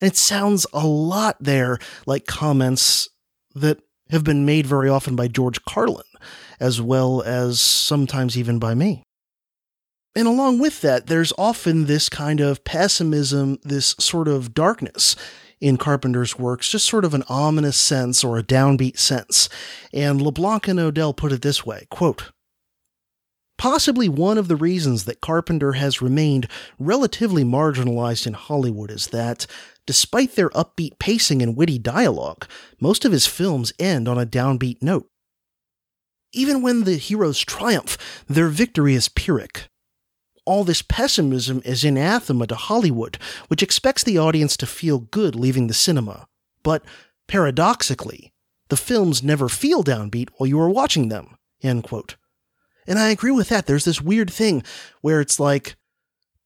And it sounds a lot there like comments that have been made very often by George Carlin, as well as sometimes even by me. And along with that, there's often this kind of pessimism, this sort of darkness in Carpenter's works, just sort of an ominous sense or a downbeat sense. And LeBlanc and Odell put it this way quote, Possibly one of the reasons that Carpenter has remained relatively marginalized in Hollywood is that, despite their upbeat pacing and witty dialogue, most of his films end on a downbeat note. Even when the heroes triumph, their victory is pyrrhic all this pessimism is anathema to Hollywood, which expects the audience to feel good leaving the cinema. But paradoxically, the films never feel downbeat while you are watching them. End quote. And I agree with that. There's this weird thing where it's like,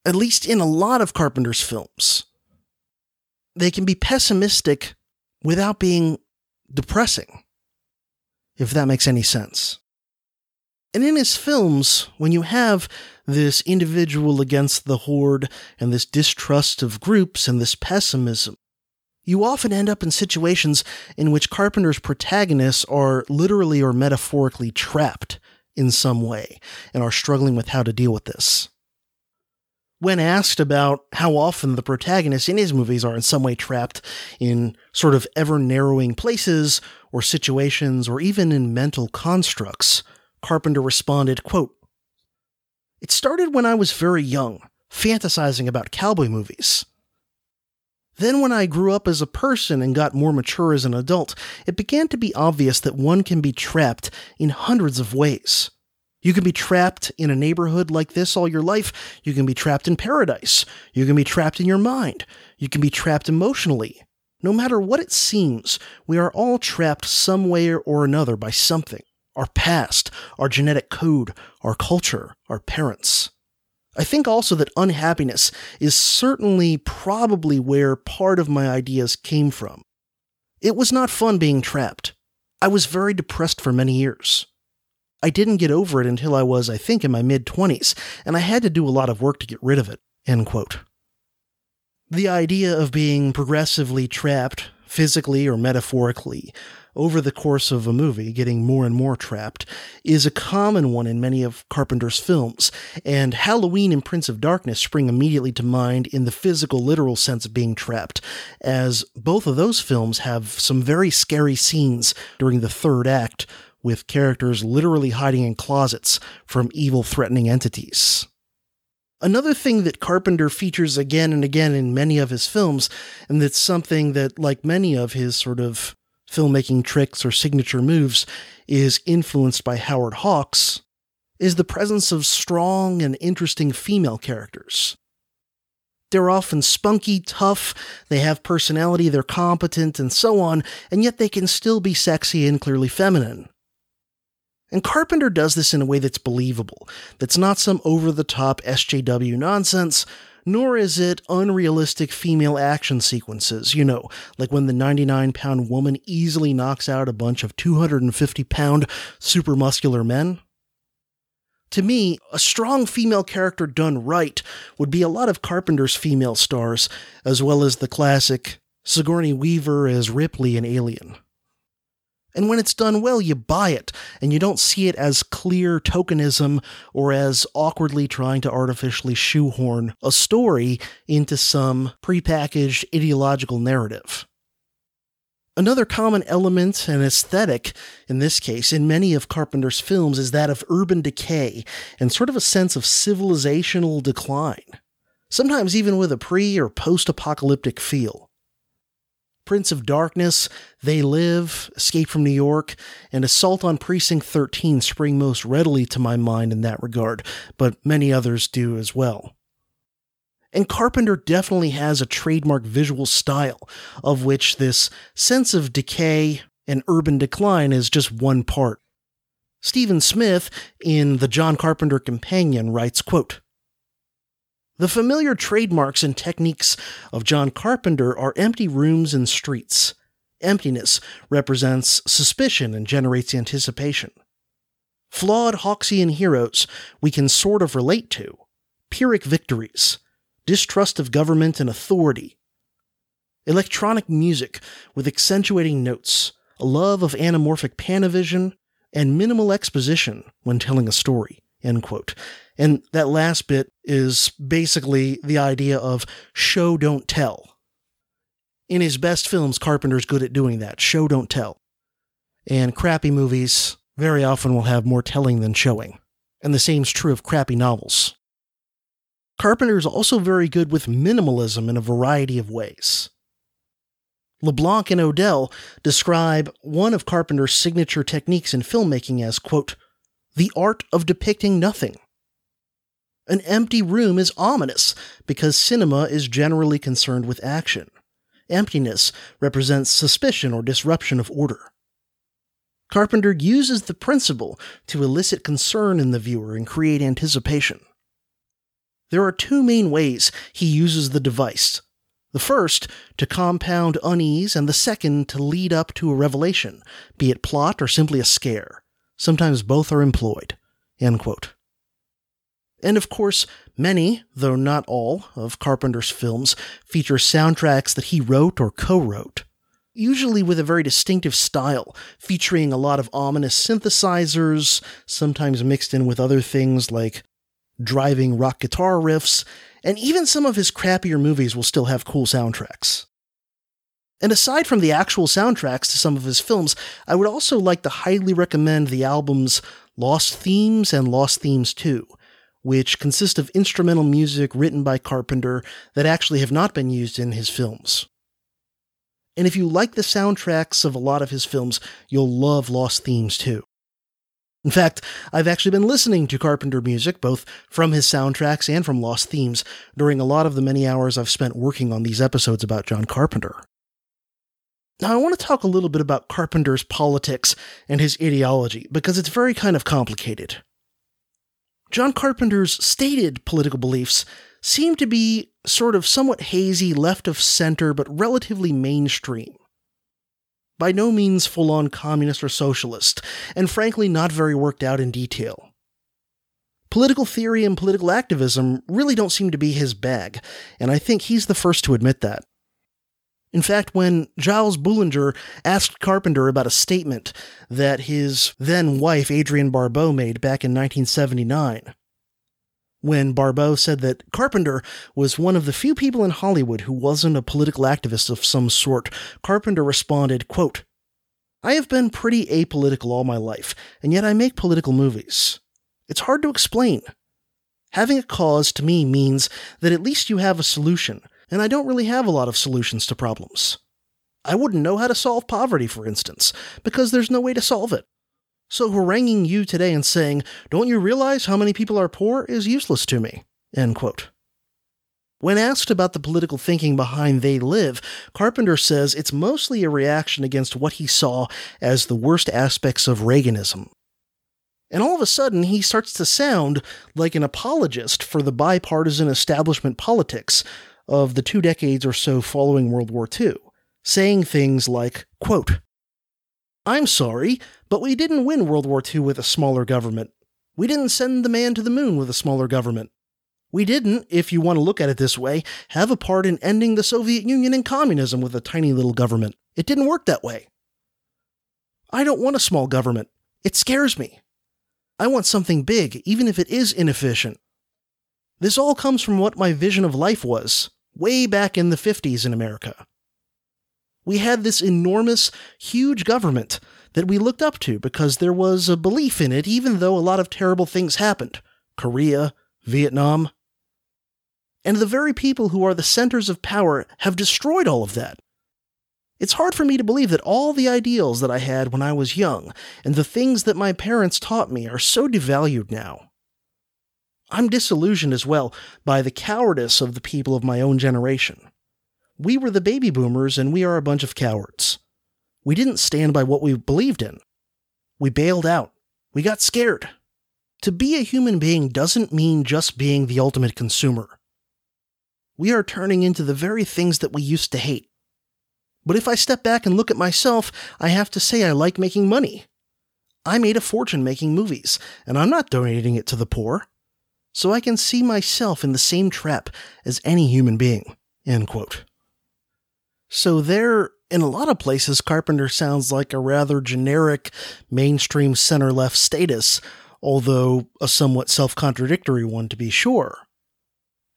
at least in a lot of Carpenter's films, they can be pessimistic without being depressing, if that makes any sense. And in his films, when you have this individual against the horde and this distrust of groups and this pessimism, you often end up in situations in which Carpenter's protagonists are literally or metaphorically trapped in some way and are struggling with how to deal with this. When asked about how often the protagonists in his movies are in some way trapped in sort of ever narrowing places or situations or even in mental constructs, Carpenter responded, quote, It started when I was very young, fantasizing about cowboy movies. Then, when I grew up as a person and got more mature as an adult, it began to be obvious that one can be trapped in hundreds of ways. You can be trapped in a neighborhood like this all your life. You can be trapped in paradise. You can be trapped in your mind. You can be trapped emotionally. No matter what it seems, we are all trapped some way or another by something our past, our genetic code, our culture, our parents. I think also that unhappiness is certainly probably where part of my ideas came from. It was not fun being trapped. I was very depressed for many years. I didn't get over it until I was, I think, in my mid 20s, and I had to do a lot of work to get rid of it. End quote. The idea of being progressively trapped, physically or metaphorically, over the course of a movie, getting more and more trapped, is a common one in many of Carpenter's films, and Halloween and Prince of Darkness spring immediately to mind in the physical, literal sense of being trapped, as both of those films have some very scary scenes during the third act, with characters literally hiding in closets from evil, threatening entities. Another thing that Carpenter features again and again in many of his films, and that's something that, like many of his sort of filmmaking tricks or signature moves is influenced by Howard Hawks is the presence of strong and interesting female characters. They're often spunky, tough, they have personality, they're competent, and so on, and yet they can still be sexy and clearly feminine. And Carpenter does this in a way that's believable, that's not some over the top SJW nonsense, nor is it unrealistic female action sequences, you know, like when the 99 pound woman easily knocks out a bunch of 250 pound super muscular men. To me, a strong female character done right would be a lot of Carpenter's female stars, as well as the classic Sigourney Weaver as Ripley in Alien. And when it's done well, you buy it, and you don't see it as clear tokenism or as awkwardly trying to artificially shoehorn a story into some prepackaged ideological narrative. Another common element and aesthetic, in this case, in many of Carpenter's films, is that of urban decay and sort of a sense of civilizational decline, sometimes even with a pre or post apocalyptic feel. Prince of Darkness, They Live, Escape from New York, and Assault on Precinct 13 spring most readily to my mind in that regard, but many others do as well. And Carpenter definitely has a trademark visual style, of which this sense of decay and urban decline is just one part. Stephen Smith, in The John Carpenter Companion, writes, quote, the familiar trademarks and techniques of John Carpenter are empty rooms and streets. Emptiness represents suspicion and generates anticipation. Flawed Hawksian heroes we can sort of relate to. Pyrrhic victories. Distrust of government and authority. Electronic music with accentuating notes. A love of anamorphic panavision and minimal exposition when telling a story. End quote. And that last bit is basically the idea of show don't tell. In his best films, Carpenter's good at doing that show don't tell. And crappy movies very often will have more telling than showing. And the same's true of crappy novels. Carpenter is also very good with minimalism in a variety of ways. LeBlanc and Odell describe one of Carpenter's signature techniques in filmmaking as, quote, the art of depicting nothing. An empty room is ominous because cinema is generally concerned with action. Emptiness represents suspicion or disruption of order. Carpenter uses the principle to elicit concern in the viewer and create anticipation. There are two main ways he uses the device. The first, to compound unease, and the second, to lead up to a revelation, be it plot or simply a scare. Sometimes both are employed. And of course, many, though not all, of Carpenter's films feature soundtracks that he wrote or co wrote, usually with a very distinctive style, featuring a lot of ominous synthesizers, sometimes mixed in with other things like driving rock guitar riffs, and even some of his crappier movies will still have cool soundtracks. And aside from the actual soundtracks to some of his films, I would also like to highly recommend the albums Lost Themes and Lost Themes 2 which consist of instrumental music written by Carpenter that actually have not been used in his films. And if you like the soundtracks of a lot of his films, you'll love Lost Themes too. In fact, I've actually been listening to Carpenter music, both from his soundtracks and from Lost Themes, during a lot of the many hours I've spent working on these episodes about John Carpenter. Now, I want to talk a little bit about Carpenter's politics and his ideology, because it's very kind of complicated. John Carpenter's stated political beliefs seem to be sort of somewhat hazy, left of center, but relatively mainstream. By no means full on communist or socialist, and frankly not very worked out in detail. Political theory and political activism really don't seem to be his bag, and I think he's the first to admit that. In fact, when Gilles Boulenger asked Carpenter about a statement that his then wife, Adrienne Barbeau, made back in 1979, when Barbeau said that Carpenter was one of the few people in Hollywood who wasn't a political activist of some sort, Carpenter responded, quote, I have been pretty apolitical all my life, and yet I make political movies. It's hard to explain. Having a cause to me means that at least you have a solution, and I don't really have a lot of solutions to problems. I wouldn't know how to solve poverty, for instance, because there's no way to solve it. So haranguing you today and saying, Don't you realize how many people are poor? is useless to me. End quote. When asked about the political thinking behind They Live, Carpenter says it's mostly a reaction against what he saw as the worst aspects of Reaganism. And all of a sudden, he starts to sound like an apologist for the bipartisan establishment politics of the two decades or so following World War II, saying things like, quote, I'm sorry, but we didn't win World War II with a smaller government. We didn't send the man to the moon with a smaller government. We didn't, if you want to look at it this way, have a part in ending the Soviet Union and communism with a tiny little government. It didn't work that way. I don't want a small government. It scares me. I want something big, even if it is inefficient. This all comes from what my vision of life was, way back in the 50s in America. We had this enormous, huge government that we looked up to because there was a belief in it, even though a lot of terrible things happened Korea, Vietnam. And the very people who are the centers of power have destroyed all of that. It's hard for me to believe that all the ideals that I had when I was young and the things that my parents taught me are so devalued now. I'm disillusioned as well by the cowardice of the people of my own generation. We were the baby boomers and we are a bunch of cowards. We didn't stand by what we believed in. We bailed out. We got scared. To be a human being doesn't mean just being the ultimate consumer. We are turning into the very things that we used to hate. But if I step back and look at myself, I have to say I like making money. I made a fortune making movies, and I'm not donating it to the poor so I can see myself in the same trap as any human being. End quote. So there, in a lot of places, Carpenter sounds like a rather generic mainstream center left status, although a somewhat self contradictory one to be sure.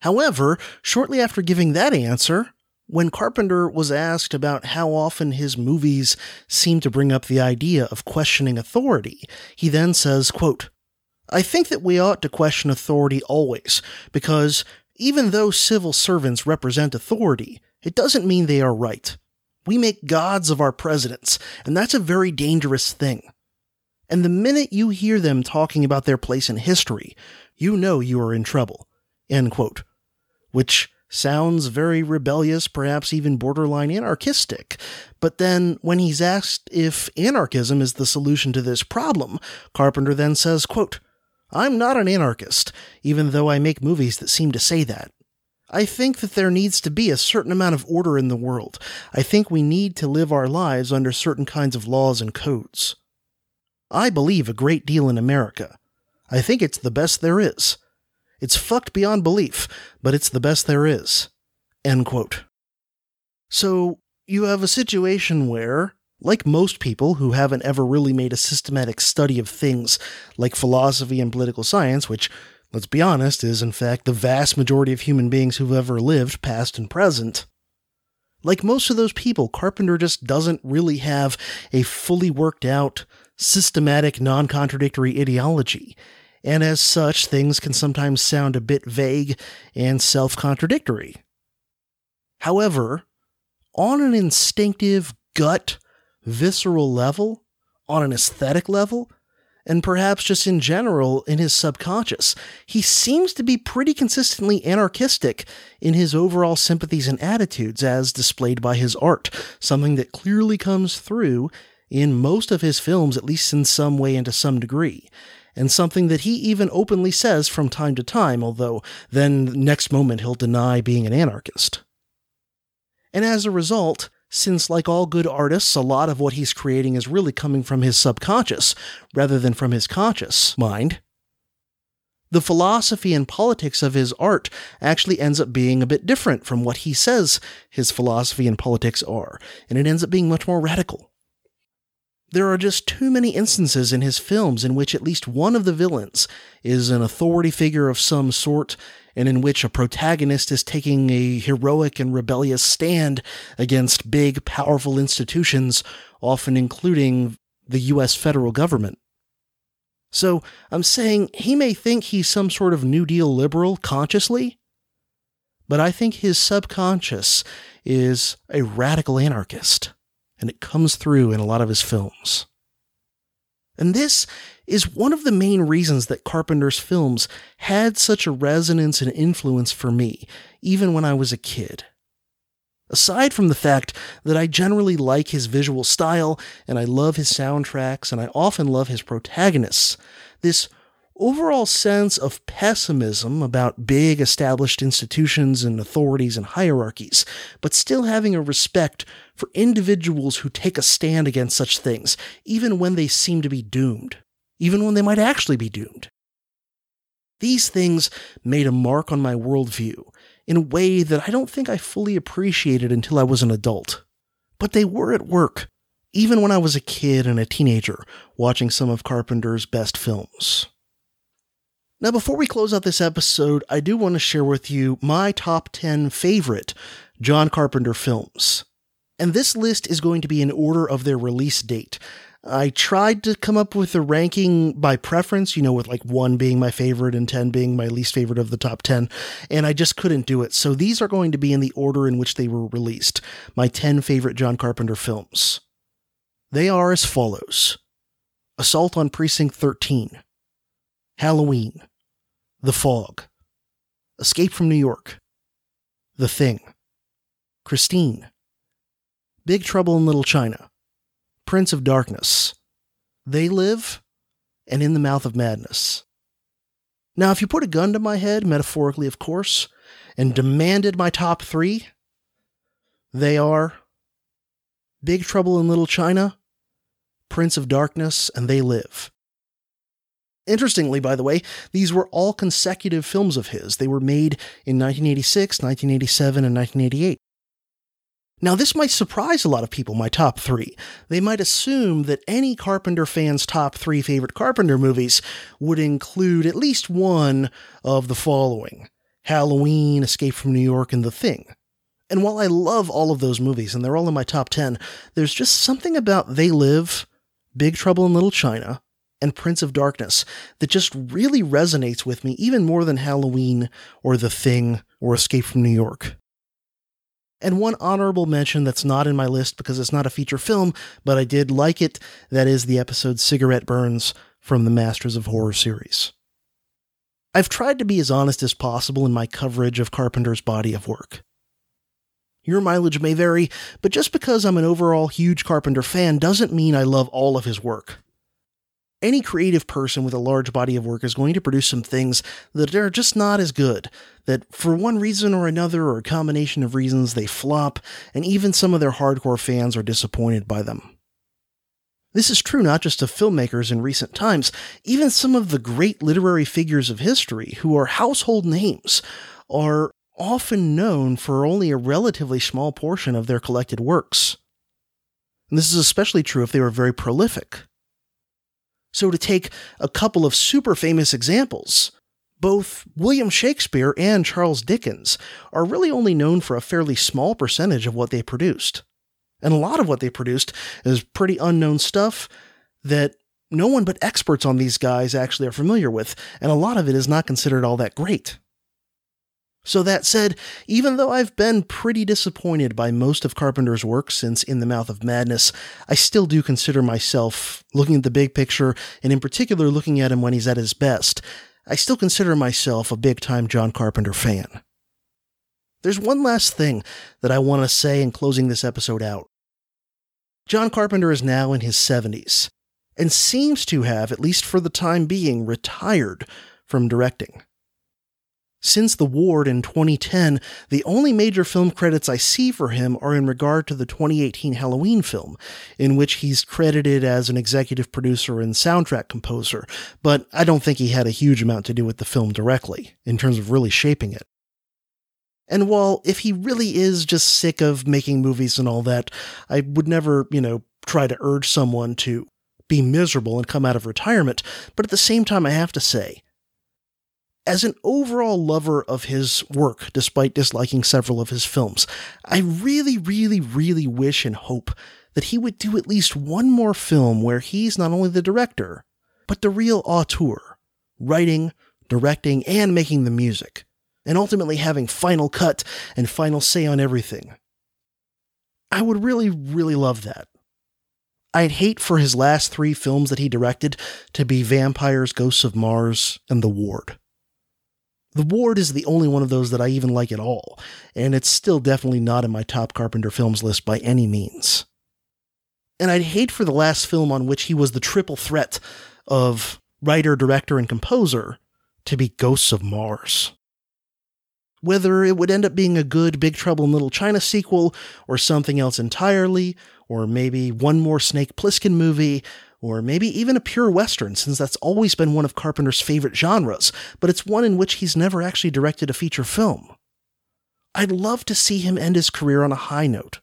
However, shortly after giving that answer, when Carpenter was asked about how often his movies seem to bring up the idea of questioning authority, he then says, quote, I think that we ought to question authority always, because even though civil servants represent authority, it doesn't mean they are right. We make gods of our presidents, and that's a very dangerous thing. And the minute you hear them talking about their place in history, you know you are in trouble. Which sounds very rebellious, perhaps even borderline anarchistic. But then, when he's asked if anarchism is the solution to this problem, Carpenter then says, quote, I'm not an anarchist, even though I make movies that seem to say that. I think that there needs to be a certain amount of order in the world. I think we need to live our lives under certain kinds of laws and codes. I believe a great deal in America. I think it's the best there is. It's fucked beyond belief, but it's the best there is. End quote. So, you have a situation where like most people who haven't ever really made a systematic study of things like philosophy and political science, which, let's be honest, is in fact the vast majority of human beings who've ever lived, past and present, like most of those people, Carpenter just doesn't really have a fully worked out, systematic, non contradictory ideology. And as such, things can sometimes sound a bit vague and self contradictory. However, on an instinctive, gut visceral level, on an aesthetic level, and perhaps just in general in his subconscious. He seems to be pretty consistently anarchistic in his overall sympathies and attitudes as displayed by his art, something that clearly comes through in most of his films, at least in some way and to some degree. And something that he even openly says from time to time, although then the next moment he'll deny being an anarchist. And as a result, since, like all good artists, a lot of what he's creating is really coming from his subconscious rather than from his conscious mind. The philosophy and politics of his art actually ends up being a bit different from what he says his philosophy and politics are, and it ends up being much more radical. There are just too many instances in his films in which at least one of the villains is an authority figure of some sort, and in which a protagonist is taking a heroic and rebellious stand against big, powerful institutions, often including the US federal government. So I'm saying he may think he's some sort of New Deal liberal consciously, but I think his subconscious is a radical anarchist and it comes through in a lot of his films. And this is one of the main reasons that Carpenter's films had such a resonance and influence for me, even when I was a kid. Aside from the fact that I generally like his visual style and I love his soundtracks and I often love his protagonists, this overall sense of pessimism about big established institutions and authorities and hierarchies, but still having a respect for individuals who take a stand against such things, even when they seem to be doomed, even when they might actually be doomed. These things made a mark on my worldview in a way that I don't think I fully appreciated until I was an adult. But they were at work, even when I was a kid and a teenager watching some of Carpenter's best films. Now, before we close out this episode, I do want to share with you my top 10 favorite John Carpenter films. And this list is going to be in order of their release date. I tried to come up with a ranking by preference, you know, with like one being my favorite and 10 being my least favorite of the top 10, and I just couldn't do it. So these are going to be in the order in which they were released my 10 favorite John Carpenter films. They are as follows Assault on Precinct 13, Halloween, The Fog, Escape from New York, The Thing, Christine, Big Trouble in Little China, Prince of Darkness, They Live, and In the Mouth of Madness. Now, if you put a gun to my head, metaphorically, of course, and demanded my top three, they are Big Trouble in Little China, Prince of Darkness, and They Live. Interestingly, by the way, these were all consecutive films of his. They were made in 1986, 1987, and 1988. Now, this might surprise a lot of people, my top three. They might assume that any Carpenter fan's top three favorite Carpenter movies would include at least one of the following Halloween, Escape from New York, and The Thing. And while I love all of those movies, and they're all in my top 10, there's just something about They Live, Big Trouble in Little China, and Prince of Darkness that just really resonates with me even more than Halloween or The Thing or Escape from New York. And one honorable mention that's not in my list because it's not a feature film, but I did like it, that is the episode Cigarette Burns from the Masters of Horror series. I've tried to be as honest as possible in my coverage of Carpenter's body of work. Your mileage may vary, but just because I'm an overall huge Carpenter fan doesn't mean I love all of his work. Any creative person with a large body of work is going to produce some things that are just not as good, that for one reason or another, or a combination of reasons, they flop, and even some of their hardcore fans are disappointed by them. This is true not just of filmmakers in recent times, even some of the great literary figures of history who are household names are often known for only a relatively small portion of their collected works. And this is especially true if they were very prolific. So, to take a couple of super famous examples, both William Shakespeare and Charles Dickens are really only known for a fairly small percentage of what they produced. And a lot of what they produced is pretty unknown stuff that no one but experts on these guys actually are familiar with, and a lot of it is not considered all that great. So, that said, even though I've been pretty disappointed by most of Carpenter's work since In the Mouth of Madness, I still do consider myself, looking at the big picture, and in particular looking at him when he's at his best, I still consider myself a big time John Carpenter fan. There's one last thing that I want to say in closing this episode out. John Carpenter is now in his 70s, and seems to have, at least for the time being, retired from directing. Since The Ward in 2010, the only major film credits I see for him are in regard to the 2018 Halloween film, in which he's credited as an executive producer and soundtrack composer, but I don't think he had a huge amount to do with the film directly, in terms of really shaping it. And while if he really is just sick of making movies and all that, I would never, you know, try to urge someone to be miserable and come out of retirement, but at the same time, I have to say, as an overall lover of his work, despite disliking several of his films, I really, really, really wish and hope that he would do at least one more film where he's not only the director, but the real auteur, writing, directing, and making the music, and ultimately having final cut and final say on everything. I would really, really love that. I'd hate for his last three films that he directed to be Vampires, Ghosts of Mars, and The Ward. The Ward is the only one of those that I even like at all, and it's still definitely not in my top Carpenter films list by any means. And I'd hate for the last film on which he was the triple threat of writer, director, and composer to be Ghosts of Mars. Whether it would end up being a good Big Trouble in Little China sequel, or something else entirely, or maybe one more Snake Plissken movie, or maybe even a pure Western, since that's always been one of Carpenter's favorite genres, but it's one in which he's never actually directed a feature film. I'd love to see him end his career on a high note.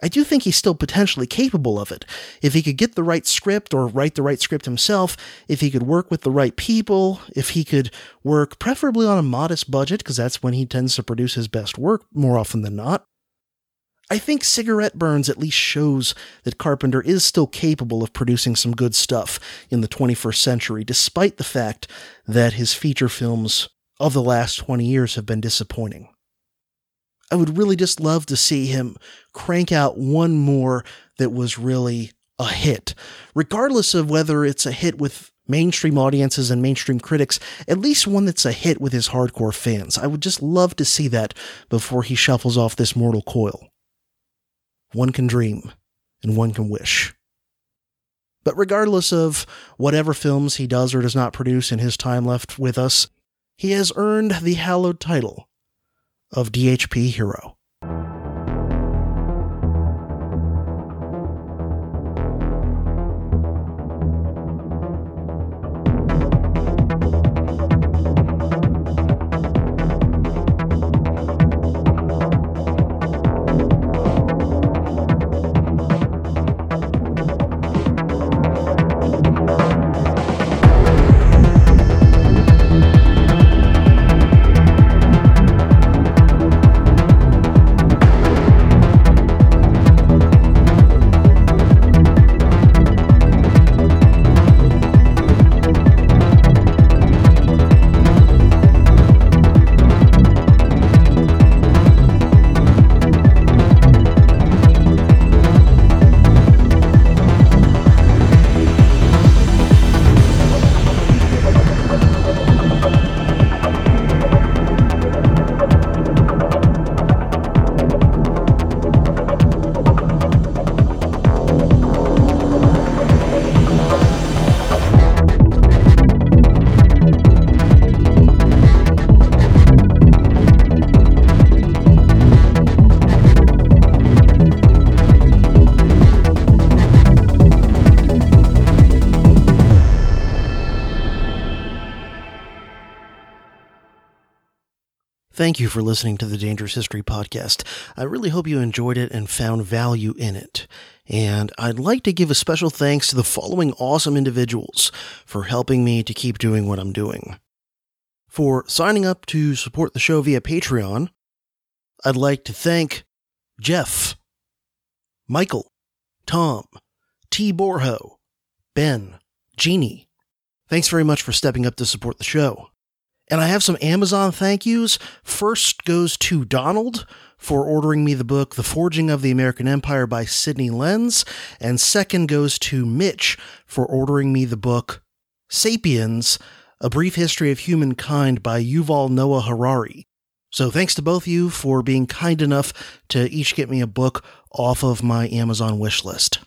I do think he's still potentially capable of it. If he could get the right script or write the right script himself, if he could work with the right people, if he could work preferably on a modest budget, because that's when he tends to produce his best work more often than not, I think Cigarette Burns at least shows that Carpenter is still capable of producing some good stuff in the 21st century, despite the fact that his feature films of the last 20 years have been disappointing. I would really just love to see him crank out one more that was really a hit, regardless of whether it's a hit with mainstream audiences and mainstream critics, at least one that's a hit with his hardcore fans. I would just love to see that before he shuffles off this mortal coil. One can dream, and one can wish. But regardless of whatever films he does or does not produce in his time left with us, he has earned the hallowed title of DHP Hero. Thank you for listening to the Dangerous History Podcast. I really hope you enjoyed it and found value in it. And I'd like to give a special thanks to the following awesome individuals for helping me to keep doing what I'm doing. For signing up to support the show via Patreon, I'd like to thank Jeff, Michael, Tom, T. Borho, Ben, Jeannie. Thanks very much for stepping up to support the show. And I have some Amazon thank yous. First goes to Donald for ordering me the book The Forging of the American Empire by Sidney Lens. And second goes to Mitch for ordering me the book Sapiens A Brief History of Humankind by Yuval Noah Harari. So thanks to both of you for being kind enough to each get me a book off of my Amazon wish list.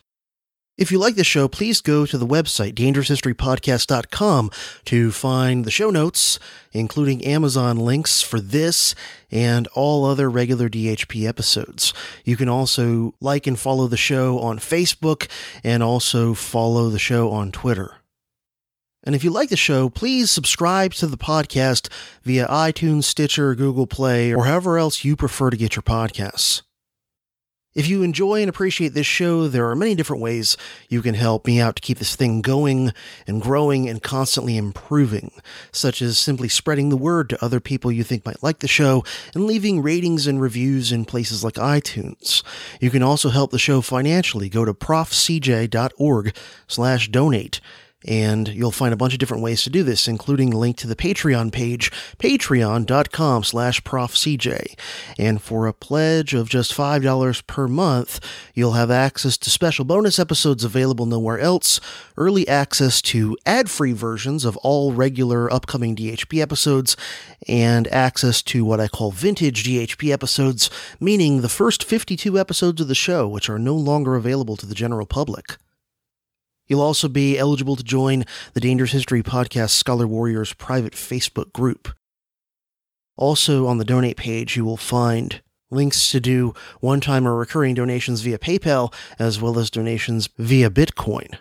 If you like the show, please go to the website, dangeroushistorypodcast.com, to find the show notes, including Amazon links for this and all other regular DHP episodes. You can also like and follow the show on Facebook and also follow the show on Twitter. And if you like the show, please subscribe to the podcast via iTunes, Stitcher, Google Play, or however else you prefer to get your podcasts. If you enjoy and appreciate this show, there are many different ways you can help me out to keep this thing going and growing and constantly improving, such as simply spreading the word to other people you think might like the show and leaving ratings and reviews in places like iTunes. You can also help the show financially. Go to profcj.org slash donate and you'll find a bunch of different ways to do this, including link to the Patreon page, patreon.com slash profcj. And for a pledge of just $5 per month, you'll have access to special bonus episodes available nowhere else, early access to ad-free versions of all regular upcoming DHP episodes, and access to what I call vintage DHP episodes, meaning the first 52 episodes of the show, which are no longer available to the general public. You'll also be eligible to join the Dangerous History Podcast Scholar Warriors private Facebook group. Also, on the donate page, you will find links to do one time or recurring donations via PayPal, as well as donations via Bitcoin.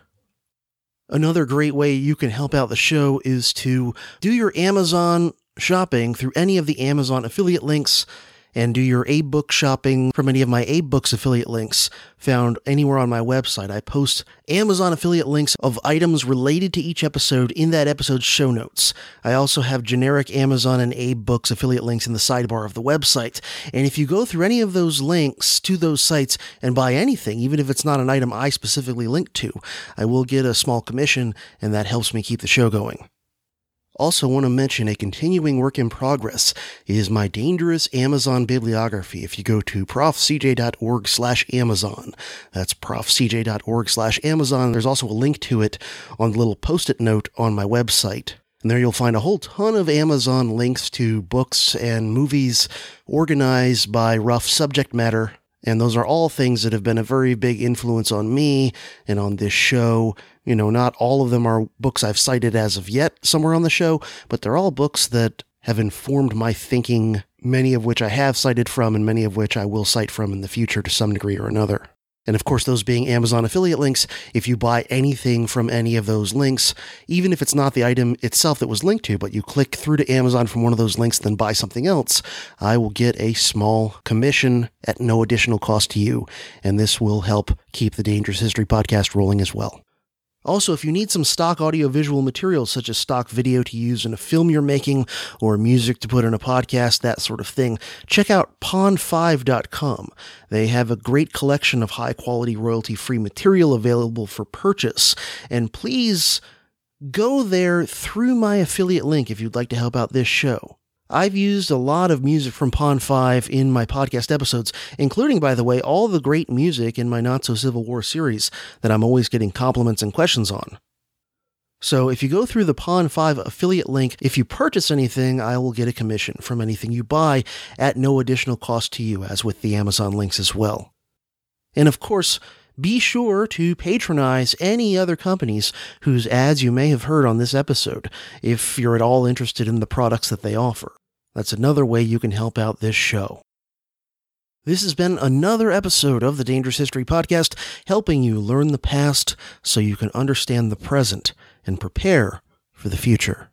Another great way you can help out the show is to do your Amazon shopping through any of the Amazon affiliate links and do your AbeBook shopping from any of my AbeBooks affiliate links found anywhere on my website. I post Amazon affiliate links of items related to each episode in that episode's show notes. I also have generic Amazon and AbeBooks affiliate links in the sidebar of the website. And if you go through any of those links to those sites and buy anything, even if it's not an item I specifically linked to, I will get a small commission and that helps me keep the show going. Also, want to mention a continuing work in progress is my dangerous Amazon bibliography. If you go to profcj.org slash Amazon, that's profcj.org slash Amazon. There's also a link to it on the little post-it note on my website. And there you'll find a whole ton of Amazon links to books and movies organized by rough subject matter and those are all things that have been a very big influence on me and on this show. You know, not all of them are books I've cited as of yet somewhere on the show, but they're all books that have informed my thinking, many of which I have cited from and many of which I will cite from in the future to some degree or another. And of course, those being Amazon affiliate links, if you buy anything from any of those links, even if it's not the item itself that was linked to, but you click through to Amazon from one of those links, then buy something else, I will get a small commission at no additional cost to you. And this will help keep the Dangerous History podcast rolling as well. Also, if you need some stock audiovisual materials such as stock video to use in a film you're making or music to put in a podcast, that sort of thing, check out pond5.com. They have a great collection of high quality royalty free material available for purchase. And please go there through my affiliate link if you'd like to help out this show. I've used a lot of music from Pond 5 in my podcast episodes, including, by the way, all the great music in my Not So Civil War series that I'm always getting compliments and questions on. So if you go through the Pond 5 affiliate link, if you purchase anything, I will get a commission from anything you buy at no additional cost to you, as with the Amazon links as well. And of course, be sure to patronize any other companies whose ads you may have heard on this episode, if you're at all interested in the products that they offer. That's another way you can help out this show. This has been another episode of the Dangerous History Podcast, helping you learn the past so you can understand the present and prepare for the future.